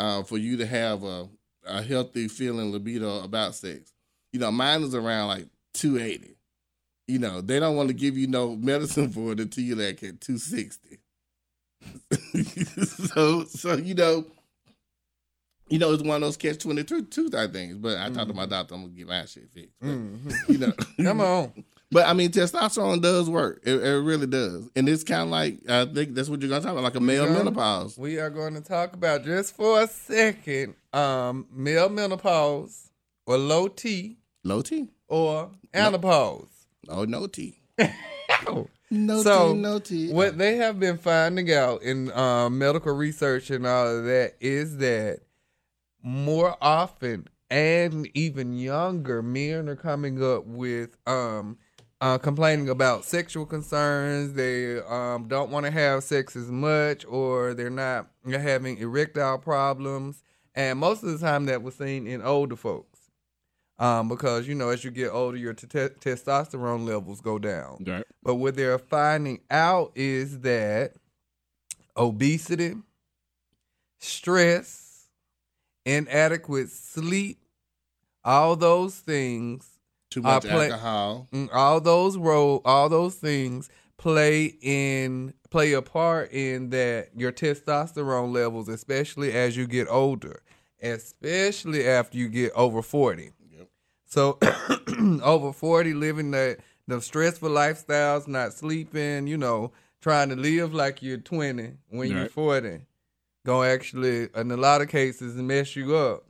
uh, for you to have a a healthy feeling libido about sex. You know, mine is around like two eighty. You know, they don't want to give you no medicine for it until you like at two sixty. so, so you know, you know, it's one of those catch twenty two two type things. But I talked to my doctor, I'm gonna get my shit fixed. But, Mhm. You know, Come on. But I mean, testosterone does work. It, it really does, and it's kind of like I think that's what you're gonna talk about, like a male Yeah. menopause. We are going to talk about just for a second, um, male menopause or low T Low T, or andropause. Oh no T, no So, T, no T. What they have been finding out in um, medical research and all of that is that more often and even younger men are coming up with um, uh, complaining about sexual concerns. They um, don't want to have sex as much, or they're not having erectile problems. And most of the time, that was seen in older folks. Um, because you know, as you get older, your t- testosterone levels go down. Right. But what they're finding out is that obesity, stress, inadequate sleep, all those things, Too much play- alcohol. mm, all those role, all those things play in play a part in that your testosterone levels, especially as you get older, especially after you get over forty. So over 40 living the the stressful lifestyles, not sleeping, you know, trying to live like you're 20 when you're 40, gonna actually in a lot of cases mess you up.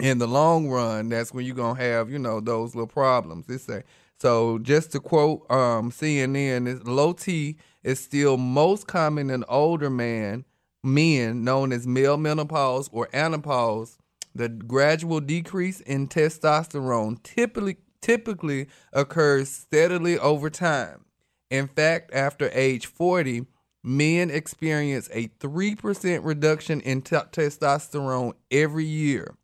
In the long run, that's when you're gonna have, you know, those little problems. It's a, so just to quote um CNN, is low T is still most common in older man men known as male menopause or andropause the gradual decrease in testosterone typically typically occurs steadily over time. In fact, after age 40, men experience a 3% reduction in te- testosterone every year.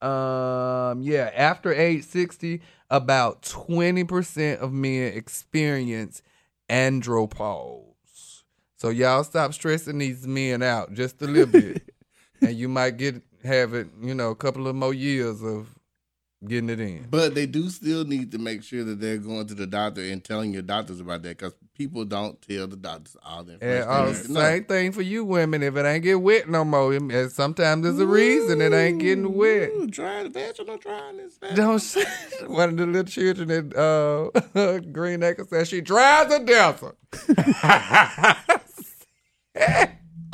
Um yeah, after age 60, about 20% of men experience andropause. So y'all stop stressing these men out just a little bit. and you might get have it, you know, a couple of more years of getting it in. But they do still need to make sure that they're going to the doctor and telling your doctors about that because people don't tell the doctors all the And information. uh, they need to know. same thing for you women. If it ain't get wet no more, it- it- sometimes there's a reason it ain't getting wet. Ooh, Drying vaginal dryness. Don't say one of the little children at uh, Green Acre said she drives a Delta.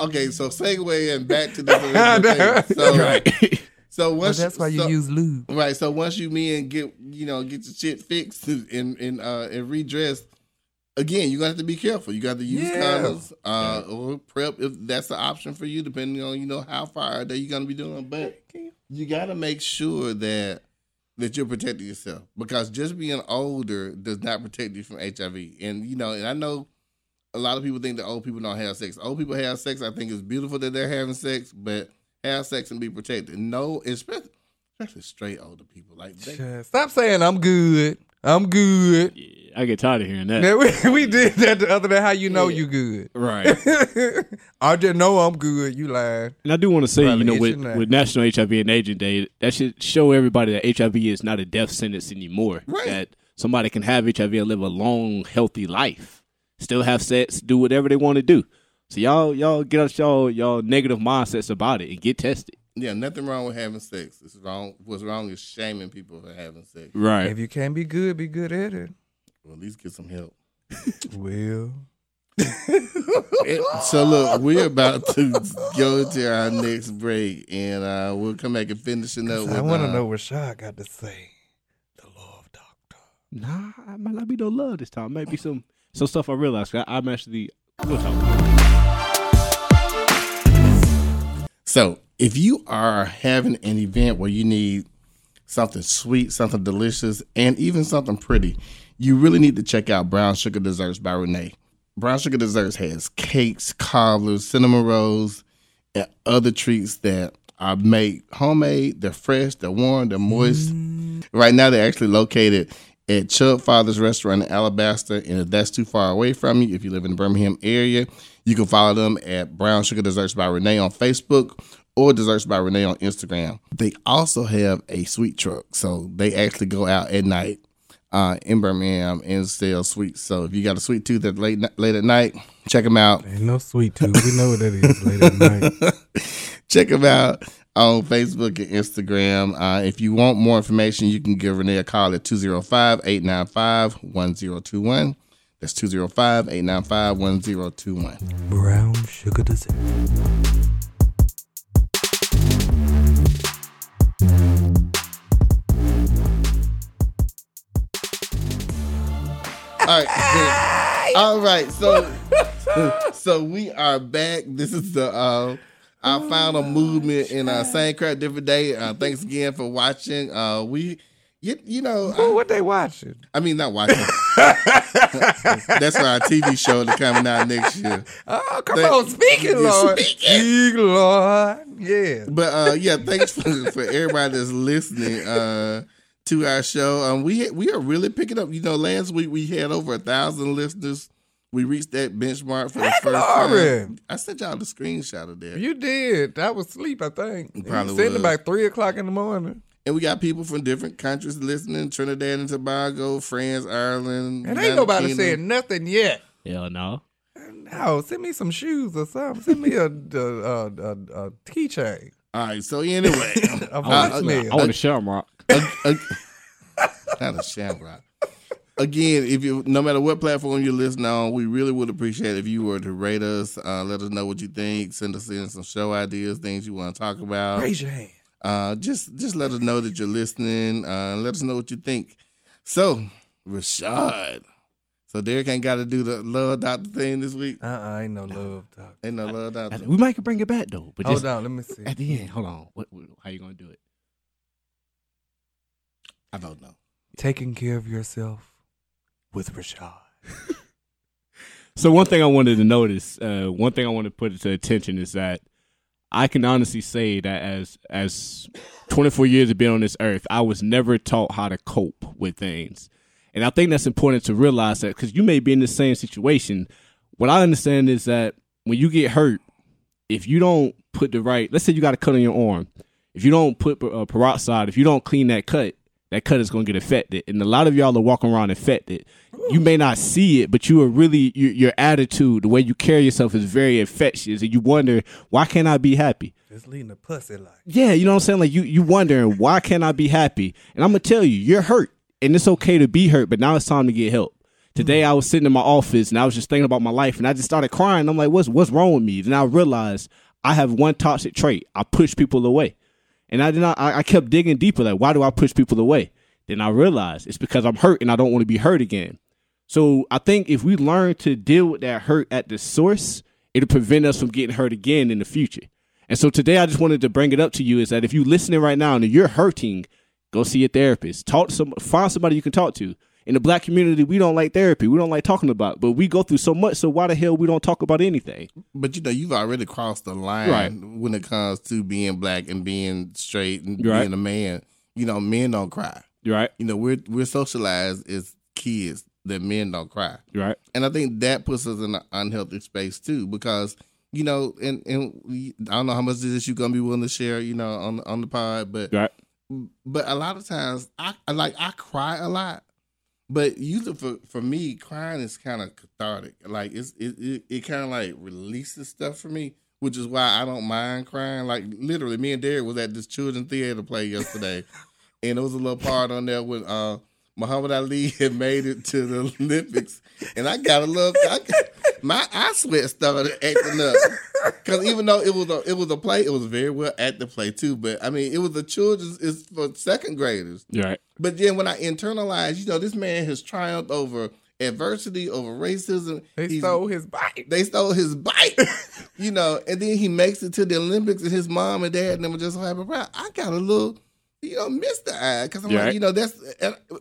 Okay, so segue and back to original thing. So, Right. so Well, once that's why you so- use lube. Right. So once you men get you know get your shit fixed and and uh and redressed, again you're gonna have to be careful. You got to use Yeah. condoms uh or PrEP if that's the option for you, depending on you know how far that you're gonna be doing. But you got to make sure that that you're protecting yourself because just being older does not protect you from HIV. And you know, and I know a lot of people think that old people don't have sex. Old people have sex. I think it's beautiful that they're having sex, but have sex and be protected. No, especially especially straight older people. Like they, Stop saying I'm good. I'm good. Yeah, I get tired of hearing that. Now, we, we did that the other day. How you know you good? Right. I just know I'm good. You lying. And I do want to say, Probably you know, with, itching with National HIV and AIDS Day, that should show everybody that HIV is not a death sentence anymore. Right. That somebody can have HIV and live a long, healthy life, still have sex, do whatever they want to do. So y'all, y'all get out y'all y'all negative mindsets about it and get tested. Yeah, nothing wrong with having sex. It's wrong. What's wrong is shaming people for having sex. Right. If you can't be good, be good at it. Well, at least get some help. Well, so look, we're about to go to our next break, and uh, we'll come back and finish it up. I want to uh, know what Shaw got to say. The love doctor. Nah, it might not be no love this time. Maybe some some stuff I realized. I, I'm actually. We'll talk. So, if you are having an event where you need something sweet, something delicious, and even something pretty, you really need to check out Brown Sugar Desserts by Renee. Brown Sugar Desserts has cakes, cobblers, cinnamon rolls, and other treats that are made homemade. They're fresh, they're warm, they're moist. Mm. Right now, they're actually located at Chubb Father's Restaurant in Alabaster. And if that's too far away from you, if you live in the Birmingham area, you can follow them at Brown Sugar Desserts by Renee on Facebook or Desserts by Renee on Instagram. They also have a sweet truck. So they actually go out at night uh, in Birmingham and sell sweets. So if you got a sweet tooth at late, late at night, check them out. Ain't no sweet tooth. We know what that is late at night. check them out on Facebook and Instagram. Uh, if you want more information, you can give Renee a call at 205 895 1021. That's 205 895 1021. Brown sugar dessert. All right. All right. So so we are back. This is the uh our a movement in uh same crap different day. Uh thanks again for watching. Uh we you, you know Oh, I, what they watching? I mean not watching. That's our TV show that's coming out next year. Oh, come Thank- on, speaking, Yeah, Lord. speaking. Speak, Lord. Yeah. But uh yeah, thanks for, for everybody that's listening uh to our show. Um we we are really picking up. You know, last week we had over a thousand listeners. We reached that benchmark for the Heck, first Lauren. time. I sent y'all the screenshot of that. You did. I was asleep, I think. You probably said it was. about 3 o'clock in the morning. And we got people from different countries listening: Trinidad and Tobago, France, Ireland. And United ain't nobody Kingdom. said nothing yet. Hell no. No, send me some shoes or something. Send me a, a, a, a, a keychain. All right. So anyway, A Uh, voicemail. I want a shamrock. ag- ag- not a shamrock. Again, if you no matter what platform you're listening on, we really would appreciate if you were to rate us. Uh, let us know what you think. Send us in some show ideas, things you want to talk about. Raise your hand. Uh, just just let us know that you're listening. Uh, let us know what you think. So, Rashad. So Derek ain't got to do the love doctor thing this week. Uh-uh, ain't no love, dog. Ain't no love doctor. We might could bring it back though, but Hold just on, let me see. at the end. Hold on. What, what? How you gonna do it? I don't know. Taking care of yourself with Rashad. So one thing I wanted to notice, uh, one thing I want to put to attention is that I can honestly say that as as 24 years of being on this earth, I was never taught how to cope with things, and I think that's important to realize that because you may be in the same situation. What I understand is that when you get hurt, if you don't put the right, let's say you got a cut on your arm, if you don't put uh, peroxide, if you don't clean that cut, that cut is going to get affected. And a lot of y'all are walking around infected. You may not see it, but you are really your, your attitude, the way you carry yourself, is very infectious, and you wonder why can't I be happy? Just leading a pussy like. Yeah, you know what I'm saying. Like you, you wondering why can't I be happy? And I'm gonna tell you, you're hurt, and it's okay to be hurt, but now it's time to get help. Today mm. I was sitting in my office and I was just thinking about my life, and I just started crying. I'm like, what's what's wrong with me? Then I realized I have one toxic trait: I push people away. And I did not. I, I kept digging deeper. Like, why do I push people away? Then I realized it's because I'm hurt and I don't want to be hurt again. So I think if we learn to deal with that hurt at the source, it'll prevent us from getting hurt again in the future. And so today I just wanted to bring it up to you is that if you're listening right now and you're hurting, go see a therapist. Talk to some find somebody you can talk to. In the black community, we don't like therapy. We don't like talking about, it, but we go through so much. So why the hell we don't talk about anything? But you know, you've already crossed the line Right. when it comes to being black and being straight and Right. being a man. You know, men don't cry. Right, You know, we're we're socialized as kids that men don't cry. right, And I think that puts us in an unhealthy space too, because you know, and and we, I don't know how much of this you're gonna be willing to share, you know, on on the pod, but right. but a lot of times I like I cry a lot, but usually for for me, crying is kind of cathartic. Like it's it it, it kind of like releases stuff for me, which is why I don't mind crying. Like literally, me and Derek was at this children's theater play yesterday, and there was a little part on there when uh, Muhammad Ali had made it to the Olympics, and I got a little. I, my eye sweat started acting up because even though it was a it was a play, it was very well acted play too. But I mean, it was a children's. It's for second graders. Right. But then when I internalized, you know, this man has triumphed over adversity, over racism. They He's- stole his bike. they stole his bike, you know, and then he makes it to the Olympics, and his mom and dad and them were just so happy. Proud. I got a little, you know, miss the eye because I'm Yeah. like, you know, that's,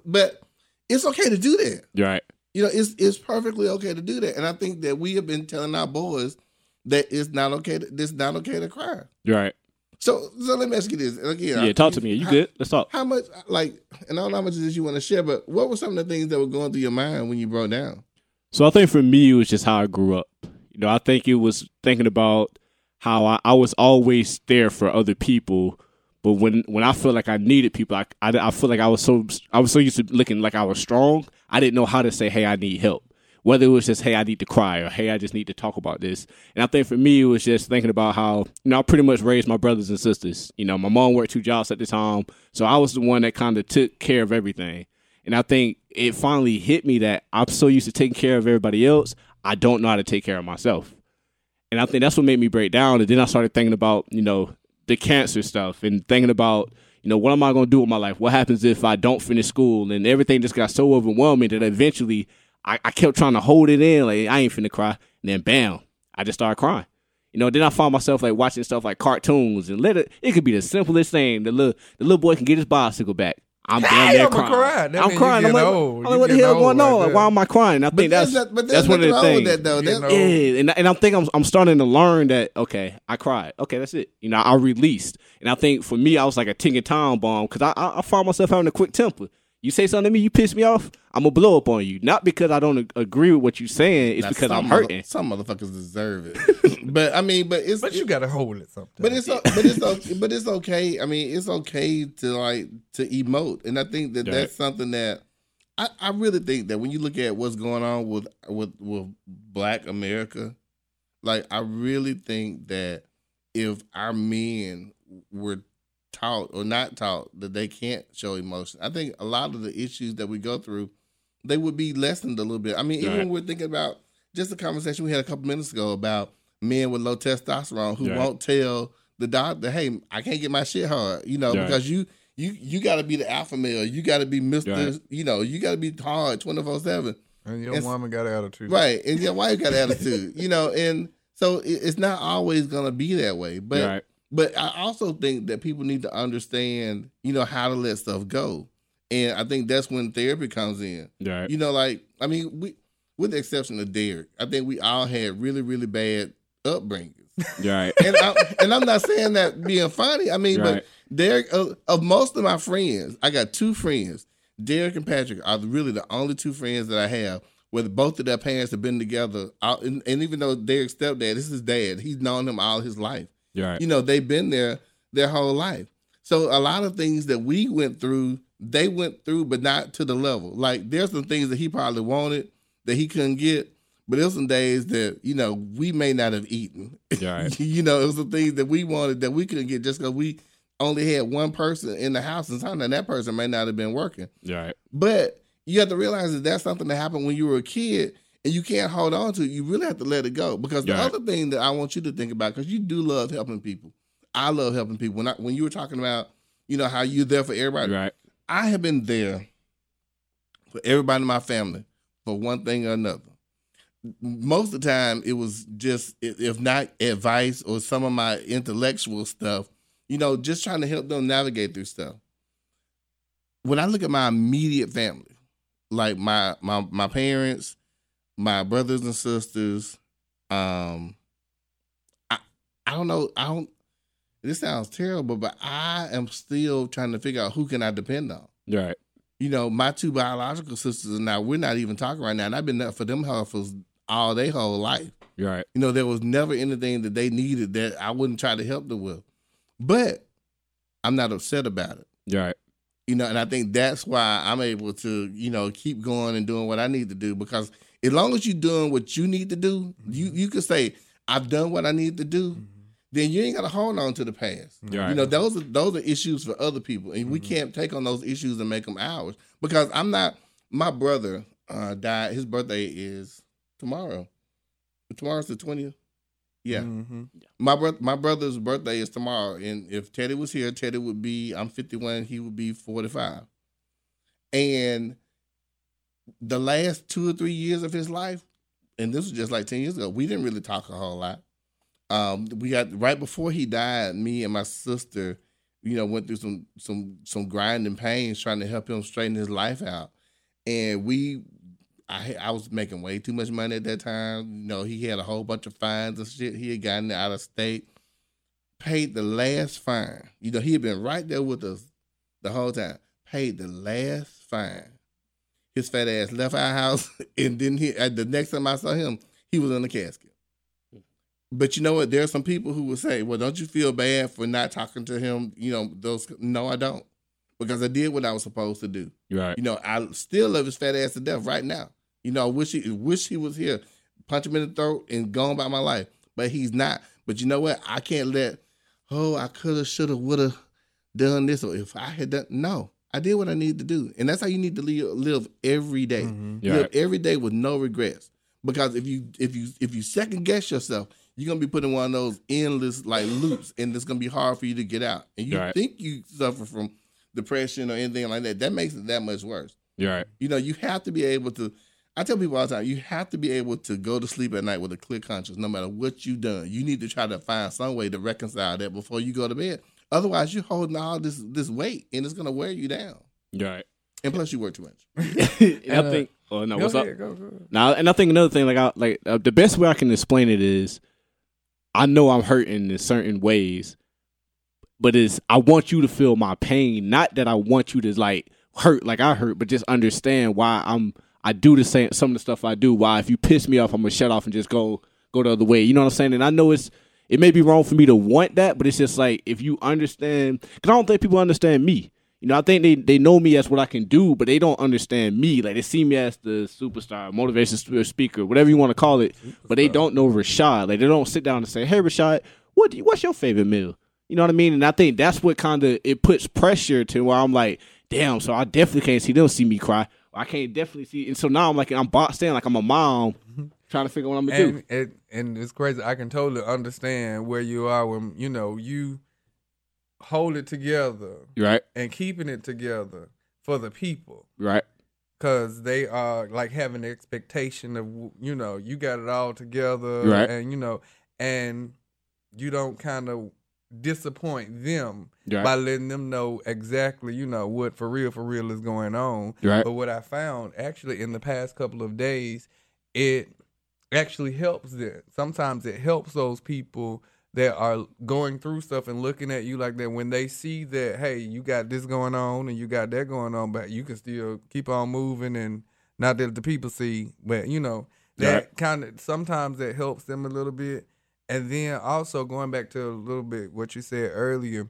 but it's okay to do that. Right. You know, it's it's perfectly okay to do that, and I think that we have been telling our boys that it's not okay. To, it's not okay to cry. Right. So, so let me ask you this and again. Yeah. Talk to me. You how- good? Let's talk. How much, like, and I don't know how much of this you want to share, but what were some of the things that were going through your mind when you broke down? So I think for me, it was just how I grew up. You know, I think it was thinking about how I, I was always there for other people, but when when I feel like I needed people, I, I I feel like I was so I was so used to looking like I was strong. I didn't know how to say, "Hey, I need help." Whether it was just, "Hey, I need to cry," or "Hey, I just need to talk about this." And I think for me, it was just thinking about how you know I pretty much raised my brothers and sisters. You know, my mom worked two jobs at the time, so I was the one that kind of took care of everything. And I think it finally hit me that I'm so used to taking care of everybody else, I don't know how to take care of myself. And I think that's what made me break down. And then I started thinking about, you know, the cancer stuff and thinking about, you know, what am I going to do with my life? What happens if I don't finish school? And everything just got so overwhelming that eventually I, I kept trying to hold it in. Like, I ain't finna cry. And then bam, I just started crying. You know, then I found myself like watching stuff like cartoons and let it, it could be the simplest thing. The little, the little boy can get his bicycle back. I'm damn near I'ma crying. That I'm crying. I'm like, old. I'm like, what the getting hell going on? right Like, why am I crying? I think that's there's, but that's one of the things. that though. That's. Yeah, and and I'm think I'm I'm starting to learn that okay, I cried. Okay, that's it. You know, I released, and I think for me, I was like a ticking time bomb because I, I I found myself having a quick temper. You say something to me, you piss me off, I'm gonna blow up on you. Not because I don't ag- agree with what you're saying, it's Now, because I'm some mother- hurting. some motherfuckers deserve it, but I mean, but it's But you gotta hold it sometimes. But it's o- but it's o- but it's okay. I mean, it's okay to like to emote, and I think that Right. that's something that I, I really think that when you look at what's going on with with with Black America, like I really think that if our men were taught or not taught that they can't show emotion, I think a lot of the issues that we go through, they would be lessened a little bit. I mean, even Right. when we're thinking about just a conversation we had a couple minutes ago about men with low testosterone who Right. won't tell the doctor, "Hey, I can't get my shit hard," you know, Right. because you you you got to be the alpha male, you got to be Mister, Right. you know, you got to be hard twenty four seven, and your it's- woman got attitude. right? And your wife got attitude, you know, and so it, it's not always gonna be that way, but. But I also think that people need to understand, you know, how to let stuff go. And I think that's when therapy comes in. Right. You know, like I mean, we with the exception of Derek, I think we all had really, really bad upbringings. Right. And I, and I'm not saying that being funny. I mean, Right. but Derek, of, of most of my friends, I got two friends. Derek and Patrick are really the only two friends that I have where both of their parents have been together. Uh, And, and even though Derek's stepdad, this is his dad, he's known him all his life Right. you know they've been there their whole life so a lot of things that we went through they went through but not to the level like there's some things that he probably wanted that he couldn't get but there's some days that you know we may not have eaten Right. you know it was some things that we wanted that we couldn't get just because we only had one person in the house and sometimes that person may not have been working Right. but you have to realize that that's something that happened when you were a kid and you can't hold on to it. You really have to let it go. Because the other thing that I want you to think about, because you do love helping people. I love helping people. When I, when you were talking about, you know, how you're there for everybody, Right. I have been there for everybody in my family for one thing or another. Most of the time, it was just, if not advice or some of my intellectual stuff, you know, just trying to help them navigate through stuff. When I look at my immediate family, like my my my parents, my brothers and sisters, um, I I don't know, I don't. This sounds terrible, but I am still trying to figure out who can I depend on Right. you know, my two biological sisters and now we're not even talking right now, and I've been there for them heifers all their whole life. Right. You know, there was never anything that they needed that I wouldn't try to help them with. But I'm not upset about it. Right. You know, and I think that's why I'm able to, you know, keep going and doing what I need to do because as long as you're doing what you need to do, you you could say, I've done what I need to do, then you ain't got to hold on to the past. Right. You know, those are those are issues for other people, and Mm-hmm. we can't take on those issues and make them ours. Because I'm not. My brother uh, died. His birthday is tomorrow. Tomorrow's the twentieth. Yeah, Mhm. my brother. My brother's birthday is tomorrow, and if Teddy was here, Teddy would be. I'm 51. He would be 45. And the last two or three years of his life, and this was just like 10 years ago, we didn't really talk a whole lot. Um, we got right before he died, me and my sister, you know, went through some some some grinding pains trying to help him straighten his life out. And we I I was making way too much money at that time. You know, he had a whole bunch of fines and shit. He had gotten out of state. Paid the last fine. You know, he had been right there with us the whole time. Paid the last fine. His fat ass left our house, and then he. At the next time I saw him, he was in the casket. But you know what? There are some people who will say, "Well, don't you feel bad for not talking to him?" You know, those. No, I don't, because I did what I was supposed to do. Right. You know, I still love his fat ass to death right now. You know, I wish he wish he was here, punch him in the throat and gone by my life. But he's not. But you know what? I can't let. Oh, I could have, should have, would have done this, or if I had done. No, I did what I needed to do, and that's how you need to live, live every day. Mm-hmm. Yeah. Live every day with no regrets. Because if you if you if you second guess yourself, you're gonna be put in one of those endless like loops, and it's gonna be hard for you to get out. And you Right. think you suffer from depression or anything like that. That makes it that much worse. You're right. You know, you have to be able to. I tell people all the time, you have to be able to go to sleep at night with a clear conscience, no matter what you've done. You need to try to find some way to reconcile that before you go to bed. Otherwise, you're holding all this this weight, and it's gonna wear you down. Right. And plus, you work too much. and I think. Oh no, Go what's ahead, up? go, go. Now, and I think another thing, like, I, like uh, the best way I can explain it is, I know I'm hurting in certain ways, but it's I want you to feel my pain, not that I want you to like hurt like I hurt, but just understand why I'm I do the same some of the stuff I do. Why if you piss me off, I'm gonna shut off and just go go the other way. You know what I'm saying? And I know it's it may be wrong for me to want that, but it's just like if you understand, because I don't think people understand me. You know, I think they, they know me as what I can do, but they don't understand me. Like they see me as the superstar, motivation speaker, whatever you want to call it, but they don't know Rashad. Like they don't sit down and say, "Hey, Rashad, what you, what's your favorite meal?" You know what I mean? And I think that's what kind of it puts pressure to where I'm like, "Damn!" So I definitely can't see them see me cry. I can't definitely see, and so now I'm like I'm boxed in, like I'm a mom trying to figure out what I'm gonna do. And, and and it's crazy. I can totally understand where you are when you know you hold it together right? and keeping it together for the people right? because they are like having the expectation of you know you got it all together Right. and you know and you don't kind of disappoint them You by letting them know exactly you know what for real for real is going on right? but what I found actually in the past couple of days, it actually helps them. Sometimes it helps those people that are going through stuff and looking at you like that when they see that, hey, you got this going on and you got that going on, but you can still keep on moving and not that the people see, but you know, that Right. kind of sometimes it helps them a little bit. And then also going back to a little bit what you said earlier,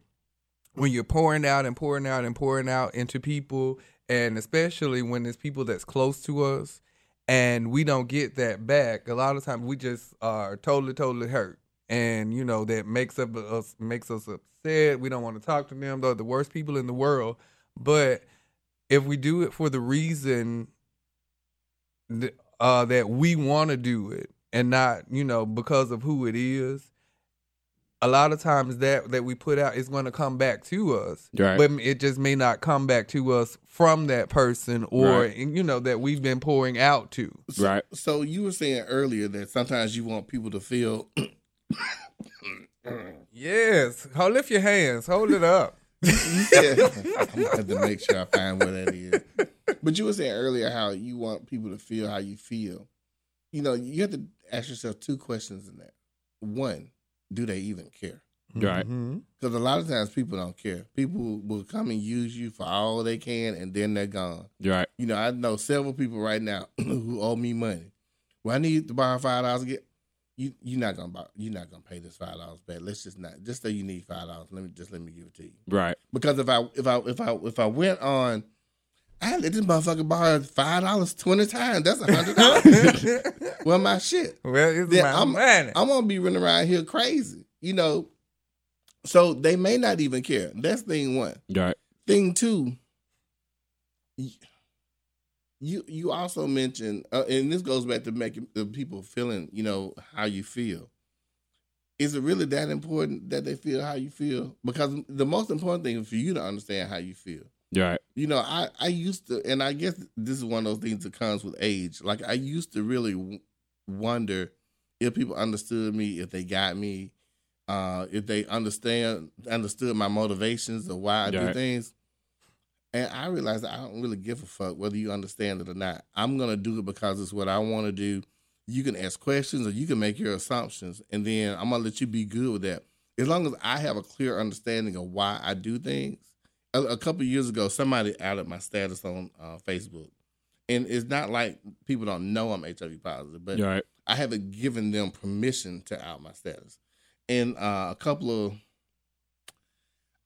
when you're pouring out and pouring out and pouring out into people, and especially when it's people that's close to us, and we don't get that back, a lot of times we just are totally, totally hurt, and you know that makes up us makes us upset. We don't want to talk to them. They're the worst people in the world. But if we do it for the reason th- uh, that we want to do it, and not you know because of who it is, a lot of times that that we put out is going to come back to us Right. but it just may not come back to us from that person or Right. you know that we've been pouring out to Right? So you were saying earlier that sometimes you want people to feel. yes hold lift your hands hold it up I'm gonna have to make sure I find what that is. But you were saying earlier how you want people to feel how you feel. You know, you have to ask yourself two questions in that. One, do they even care? Right. Mhm. Because a lot of times people don't care. People will come and use you for all they can, and then they're gone. Right? You know, I know several people right now who owe me money. Well, I need to borrow five dollars. Get you. You're not gonna buy. You're not gonna pay this five dollars back. Let's just not. Just say you need five dollars. Let me just let me give it to you. Right? Because if I if I if I if I went on, I let this motherfucker borrow five dollars twenty times. That's a hundred dollars. well, my shit. well it's Then my I'm, money I'm gonna be running around here crazy. You know, So they may not even care. That's thing one. Right. Thing two, you you also mentioned, uh, and this goes back to making the people feeling, you know, how you feel. Is it really that important that they feel how you feel? Because the most important thing is for you to understand how you feel. Right. You know, I I used to, and I guess this is one of those things that comes with age. Like I used to really w- wonder if people understood me, if they got me, uh, if they understand understood my motivations or why I do things. And I realized that I don't really give a fuck whether you understand it or not. I'm gonna do it because it's what I want to do. You can ask questions or you can make your assumptions, and then I'm gonna let you be good with that. As long as I have a clear understanding of why I do things. A, a couple years ago, somebody added my status on uh, Facebook, and it's not like people don't know I'm HIV positive, but Right. I haven't given them permission to out my status. And uh, a couple of,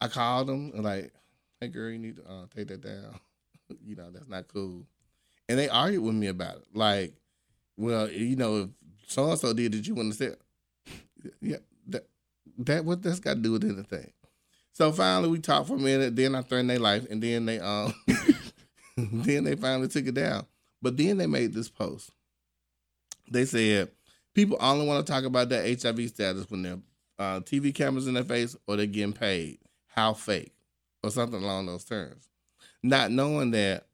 I called them and like, hey girl, you need to uh, take that down. you know, that's not cool. And they argued with me about it. Like, well, you know, if so and so did it, you wouldn't have said, yeah, that, that what that's got to do with anything. So finally, we talked for a minute. Then I threatened their life, and then they um, then they finally took it down. But then they made this post. They said people only want to talk about their HIV status when they're uh, TV cameras in their face or they're getting paid. How fake, or something along those terms. Not knowing that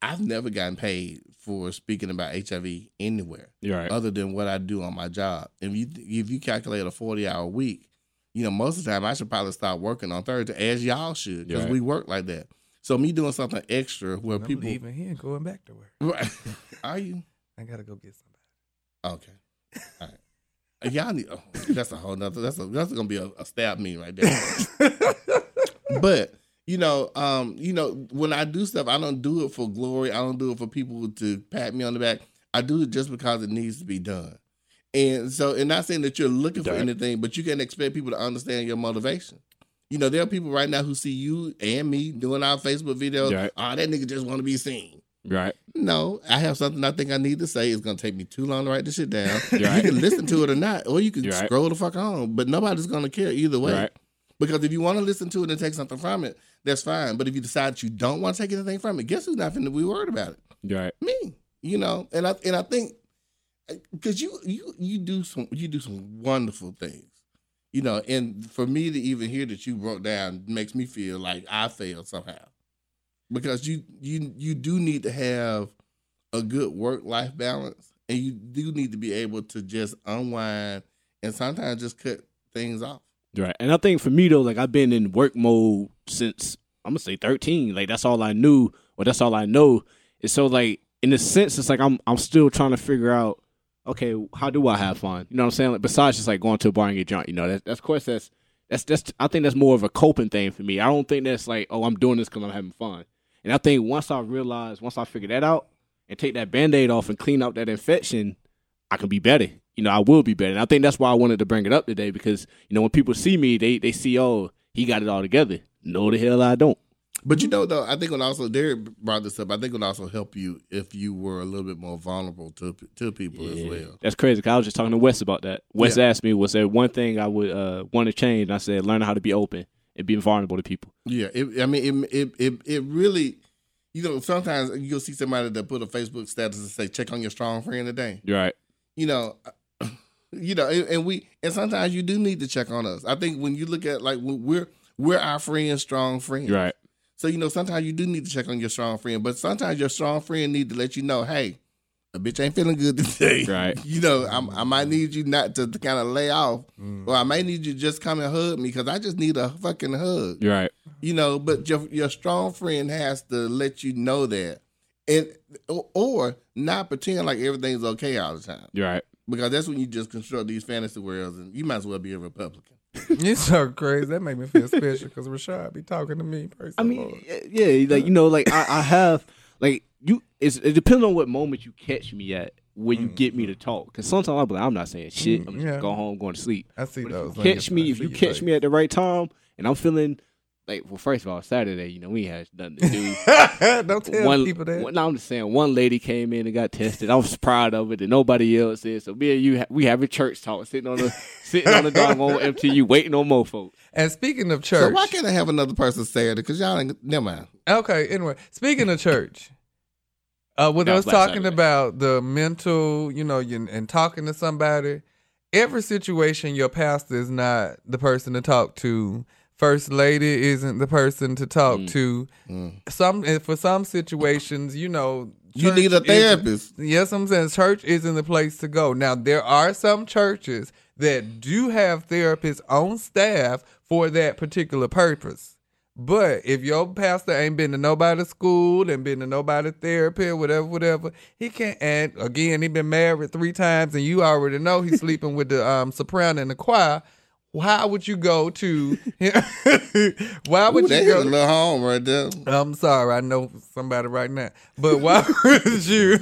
I've never gotten paid for speaking about HIV anywhere Right. other than what I do on my job. If you if you calculate a forty hour week, you know most of the time I should probably start working on Thursday, as y'all should, because Right. we work like that. So me doing something extra where I'm people even here going back to work. Right. are you I gotta go get somebody. okay? All right. Y'all need. Oh, that's a whole nother. That's a, that's gonna be a, a stab me right there. but you know, um, you know, when I do stuff, I don't do it for glory. I don't do it for people to pat me on the back. I do it just because it needs to be done. And so, and not saying that you're looking for anything, but you can expect people to understand your motivation. You know, there are people right now who see you and me doing our Facebook videos. Right. Oh, that nigga just want to be seen. Right. No, I have something I think I need to say. It's gonna take me too long to write this shit down. Right. You can listen to it or not, or you can Right. scroll the fuck on. But nobody's gonna care either way. Right. Because if you want to listen to it and take something from it, that's fine. But if you decide that you don't want to take anything from it, guess who's not going to be worried about it? Right. Me. You know, and I and I think because you you you do some you do some wonderful things. You know, and for me to even hear that you broke down makes me feel like I failed somehow. Because you you you do need to have a good work life balance and you do need to be able to just unwind and sometimes just cut things off. Right. And I think for me though, like I've been in work mode since I'm gonna say 13. Like that's all I knew, or that's all I know. And so like in a sense, it's like I'm I'm still trying to figure out, okay, how do I have fun? You know what I'm saying? Like besides just like going to a bar and get drunk. You know, that, that's of course that's that's that's I think that's more of a coping thing for me. I don't think that's like, oh, I'm doing this because I'm having fun. And I think once I realize, once I figure that out and take that band-aid off and clean out that infection, I can be better. You know, I will be better. And I think that's why I wanted to bring it up today because, you know, when people see me, they they see, oh, he got it all together. No, the hell I don't. But you know, though, I think it would also Derek brought this up. I think it would also help you if you were a little bit more vulnerable to to people as well. That's crazy. 'cause I was just talking to Wes about that. Wes asked me, was there one thing I would uh, want to change? And I said, learn how to be open and be vulnerable to people. Yeah, it, I mean, it, it it it really, you know, sometimes you'll see somebody that put a Facebook status and say, "Check on your strong friend today." You're right. You know, you know, and, we and sometimes you do need to check on us. I think when you look at like we're we're our friend's strong friend. You're right. So you know, sometimes you do need to check on your strong friend, but sometimes your strong friend need to let you know, hey, a bitch ain't feeling good today. Right. You know, I'm, I might need you not to, kind of lay off, mm. or I may need you to just come and hug me because I just need a fucking hug. Right. You know, but your your strong friend has to let you know that, and or, or not pretend like everything's okay all the time right. because that's when you just construct these fantasy worlds, and you might as well be a Republican. You're so crazy. That make me feel special because Rashad be talking to me. Person, I mean, yeah, like you know, like I, I have like you. It's, it depends on what moment you catch me at when you get me mm-hmm. to talk. Because sometimes I'm like, I'm not saying shit. I'm just mm, yeah. go home, going to sleep. I see But those. if you catch me, if you catch me at the right time, and I'm feeling like well, first of all, Saturday, you know, we had nothing to do. Don't tell one, people that. one- no, I'm just saying, one lady came in and got tested. I was proud of it, and nobody else is. So me and you, ha- we having church talk, sitting on the sitting on the doggone MTU, waiting on more folks. and speaking of church, So why can't I have another person say it? Because y'all ain't never mind. Okay, anyway, speaking of church, uh, with That was us talking Saturday. about the mental, you know, you, and talking to somebody, every situation your pastor is not the person to talk to. First lady isn't the person to talk Mm. to. Some for some situations, you know, You need a therapist. Yes, I'm saying church isn't the place to go. Now, there are some churches that do have therapists on staff for that particular purpose. But if your pastor ain't been to nobody's school and been to nobody therapy, or whatever, whatever, he can't. And again, he been married three times, and you already know he's sleeping with the um, soprano in the choir. Why would you go to? why would Ooh, you go? a little home right there. I'm sorry, I know somebody right now. But why would you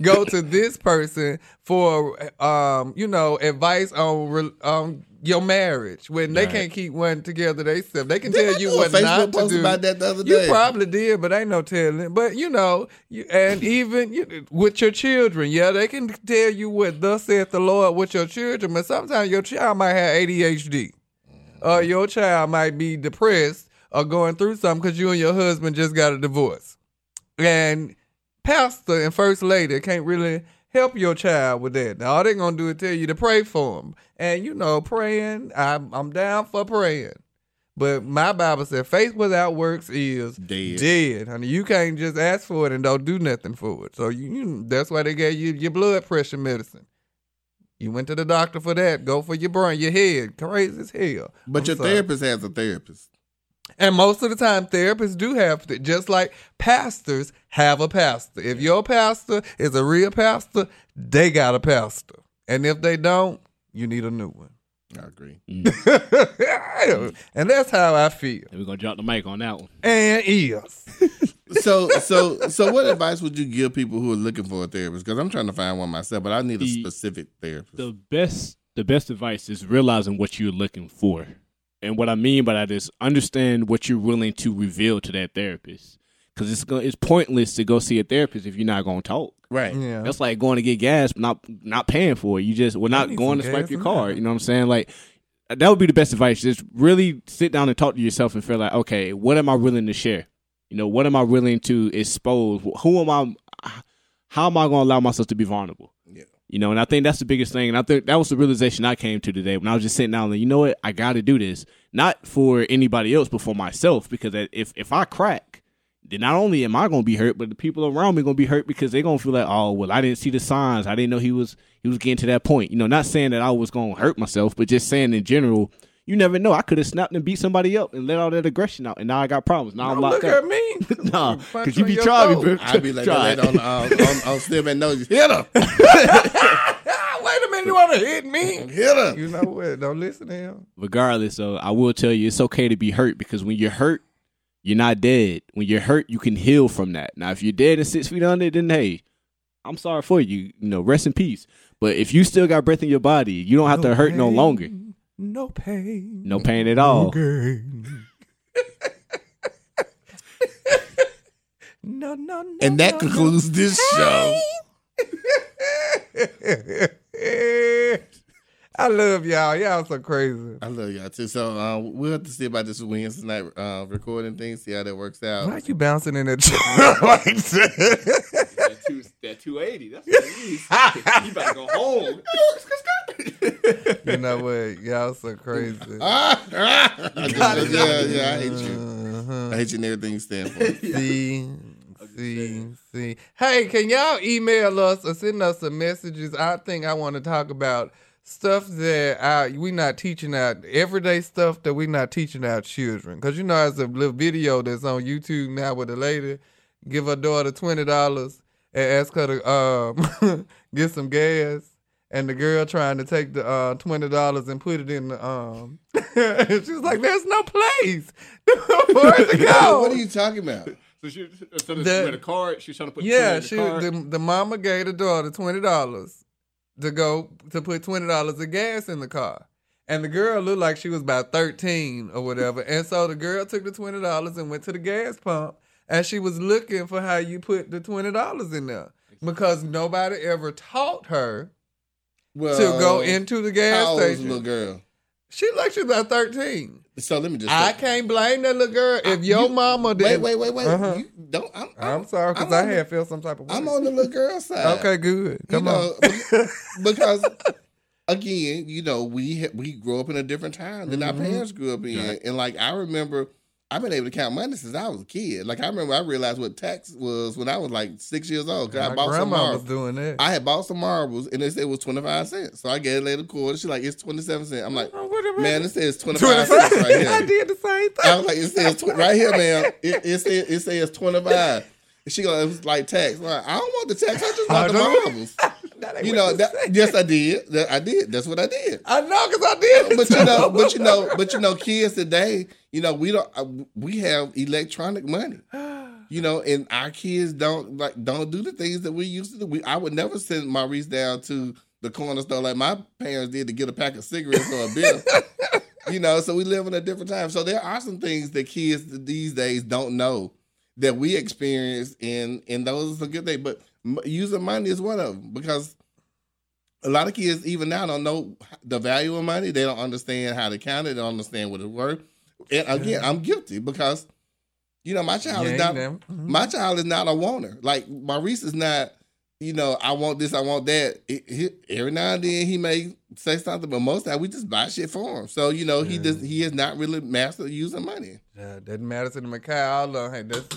go to this person for um, you know, advice on um your marriage when they Right. can't keep one together they themselves? They can Did tell you what not to do. about that the other You day? probably did, but ain't no telling. But you know, you, and even you, with your children, yeah, they can tell you what thus saith the Lord with your children. But sometimes your child might have ADHD, or mm-hmm. your child might be depressed or going through something because you and your husband just got a divorce, and pastor and first lady can't really help your child with that. Now all they're gonna do is tell you to pray for them, and you know, praying. I'm I'm down for praying. But my Bible said faith without works is Dead. dead, honey. You can't just ask for it and don't do nothing for it. So you, you that's why they gave you your blood pressure medicine. You went to the doctor for that. Go for your brain, your head. Crazy as hell. But I'm your sorry. therapist has a therapist. And most of the time, therapists do have, th- just like pastors have a pastor. If your pastor is a real pastor, they got a pastor. And if they don't, you need a new one. I agree. Mm. and that's how I feel. And we're gonna drop the mic on that one. And is. So, so, so, what advice would you give people who are looking for a therapist? Because I'm trying to find one myself, but I need a specific therapist. The best the best advice is realizing what you're looking for. And what I mean by that is understand what you're willing to reveal to that therapist. Because it's it's pointless to go see a therapist if you're not going to talk. right. Yeah. That's like going to get gas, not not paying for it. You just we're not going to swipe your now. card. You know what I'm saying? Like that would be the best advice. Just really sit down and talk to yourself and feel like, okay, what am I willing to share? You know, what am I willing to expose? Who am I? How am I going to allow myself to be vulnerable? Yeah. You know, and I think that's the biggest thing. And I think that was the realization I came to today when I was just sitting down and, you know what, I got to do this. Not for anybody else, but for myself. Because if if I crack, then not only am I going to be hurt, but the people around me going to be hurt because they're going to feel like, oh, well, I didn't see the signs. I didn't know he was he was getting to that point. You know, not saying that I was going to hurt myself, but just saying in general, you never know. I could have snapped and beat somebody up and let all that aggression out, and now I got problems. Now I'm Don't locked look up. at me. nah, Punch because you on be your trying bro. I'd be like Try. that uh, on, on, on, on Slim and Nose. Hit her. Ah, wait a minute, you want to hit me? Hit her. You know what? Don't listen to him. regardless though i will tell you it's okay to be hurt because when you're hurt you're not dead when you're hurt you can heal from that now if you're dead and six feet under then hey i'm sorry for you you know rest in peace but if you still got breath in your body you don't have to hurt no longer No pain. no pain at all gain. no, no, no. And that no, concludes this show. no. I love y'all. Y'all so crazy. I love y'all too. So uh, we'll have to see about this Wednesday night uh, recording thing. See how that works out. Why are you bouncing in that chair like that? that, two, that 280 that's what it is you better go home you know what? Y'all so crazy. Ah, ah. yeah, yeah, I hate you. Uh-huh. I hate you and everything you stand for. See, see, see. Hey, can y'all email us or send us some messages? I think I want to talk about stuff that I, we not teaching our everyday stuff that we not teaching our children. Cause you know, there's a little video that's on YouTube now with a lady give her daughter twenty dollars and ask her to um, get some gas. And the girl trying to take the uh, twenty dollars and put it in the um, she's like, "There's no place for it to go." what are you talking about? So she so The- the, a card she was trying to put Yeah, the she card. the, the mama gave the daughter twenty dollars to go to put twenty dollars of gas in the car, And the girl looked like she was about 13 or whatever. And so the girl took the $20 and went to the gas pump and she was looking for how you put the $20 in there because nobody ever taught her well, to go into the gas how old was the station. little girl? She looked like she was about 13. So let me just. I say- can't blame that little girl if your you- mama Wait, did. wait, wait, wait. Uh-huh. You don't. I'm, I'm, I'm sorry because I'm I on the- had felt some type of way. I'm on the little girl side. Okay, good. You Come know, on. because again, you know, we we grew up in a different time than our Mhm. parents grew up in, and like I remember, I've been able to count money since I was a kid. Like I remember, I realized what tax was when I was like six years old. Cause I My bought some grandma marbles. was doing that. I had bought some marbles, and they said it was twenty five cents. So I gave a lady a quarter. She's like, "It's twenty seven cents." I'm like, Oh, "Man, it says twenty five cents right here." I did the same thing. I was like, "It says tw- right here, man. It, it says it says twenty five. She goes, "It was like tax." I'm like, I don't want the tax. I just want I the don't- marbles. That You know that? Yes, I did. I did. That's what I did. I know because I did. But you know, but you know, but you know, kids today, you know, we don't. Uh, we have electronic money. You know, and our kids don't like don't do the things that we used to do. We, I would never send Maurice down to the corner store like my parents did to get a pack of cigarettes or a beer. you know, so we live in a different time. So there are some things that kids these days don't know that we experience, and and those are good things. But using money is one of them because a lot of kids even now don't know the value of money. They don't understand how to count it. They don't understand what it's worth. And again, I'm guilty because you know my child You is not. Mhm. my child is not a wanter. Like Maurice is not. You know, I want this, I want that. It, he, every now and then he may say something, but most of the time we just buy shit for him. So you know, he Yeah. just he is not really master using money. Yeah, doesn't matter to the. All of hey, that's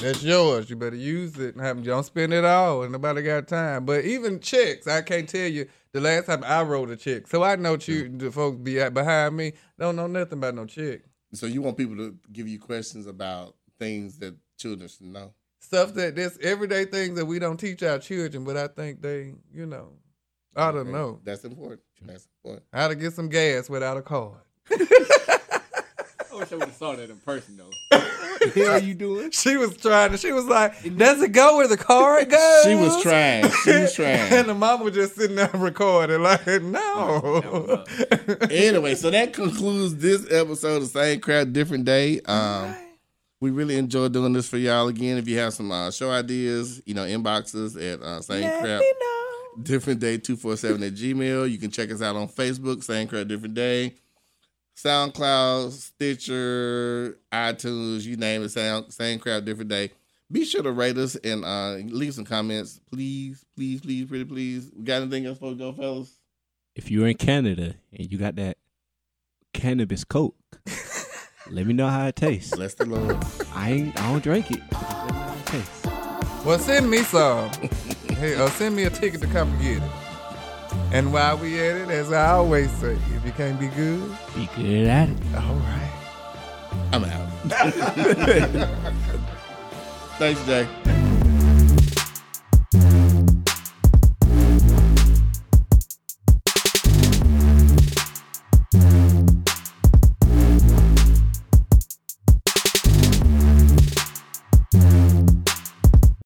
that's yours. You better use it. Have- Don't spend it all. And nobody got time. But even checks, I can't tell you the last time I wrote a check. So I know you, the folks be behind me don't know nothing about no check. So you want people to give you questions about things that children should know. Stuff that there's everyday things that we don't teach our children, but I think they, you know, I don't Okay? know That's important. That's important. how to get some gas without a card. I wish I would have saw that in person though. what the hell are you doing? She was trying to. She was like, "Does it go where the card goes?" She was trying. She was trying. and the mama was just sitting there recording, like, no. anyway, so that concludes this episode of Same Crowd, Different Day. Um, we really enjoyed doing this for y'all. Again, if you have some uh, show ideas, you know, inboxes at uh, Same Let Crowd. Different Day 247 at Gmail. You can check us out on Facebook, Same Crowd Different Day. SoundCloud, Stitcher, iTunes, you name it, Sound, Same Crowd Different Day. Be sure to rate us and uh, leave some comments. Please, please, please, pretty please. We got anything else for go, fellas? If you're in Canada and you got that cannabis coke, let me know how it tastes. Bless the Lord. I ain't I don't drink it. let me know how it tastes. Well, send me some. hey, or send me a ticket to come get it. And while we at it, as I always say, if you can't be good, Be good at it. all right. I'm out. Thanks, Jay.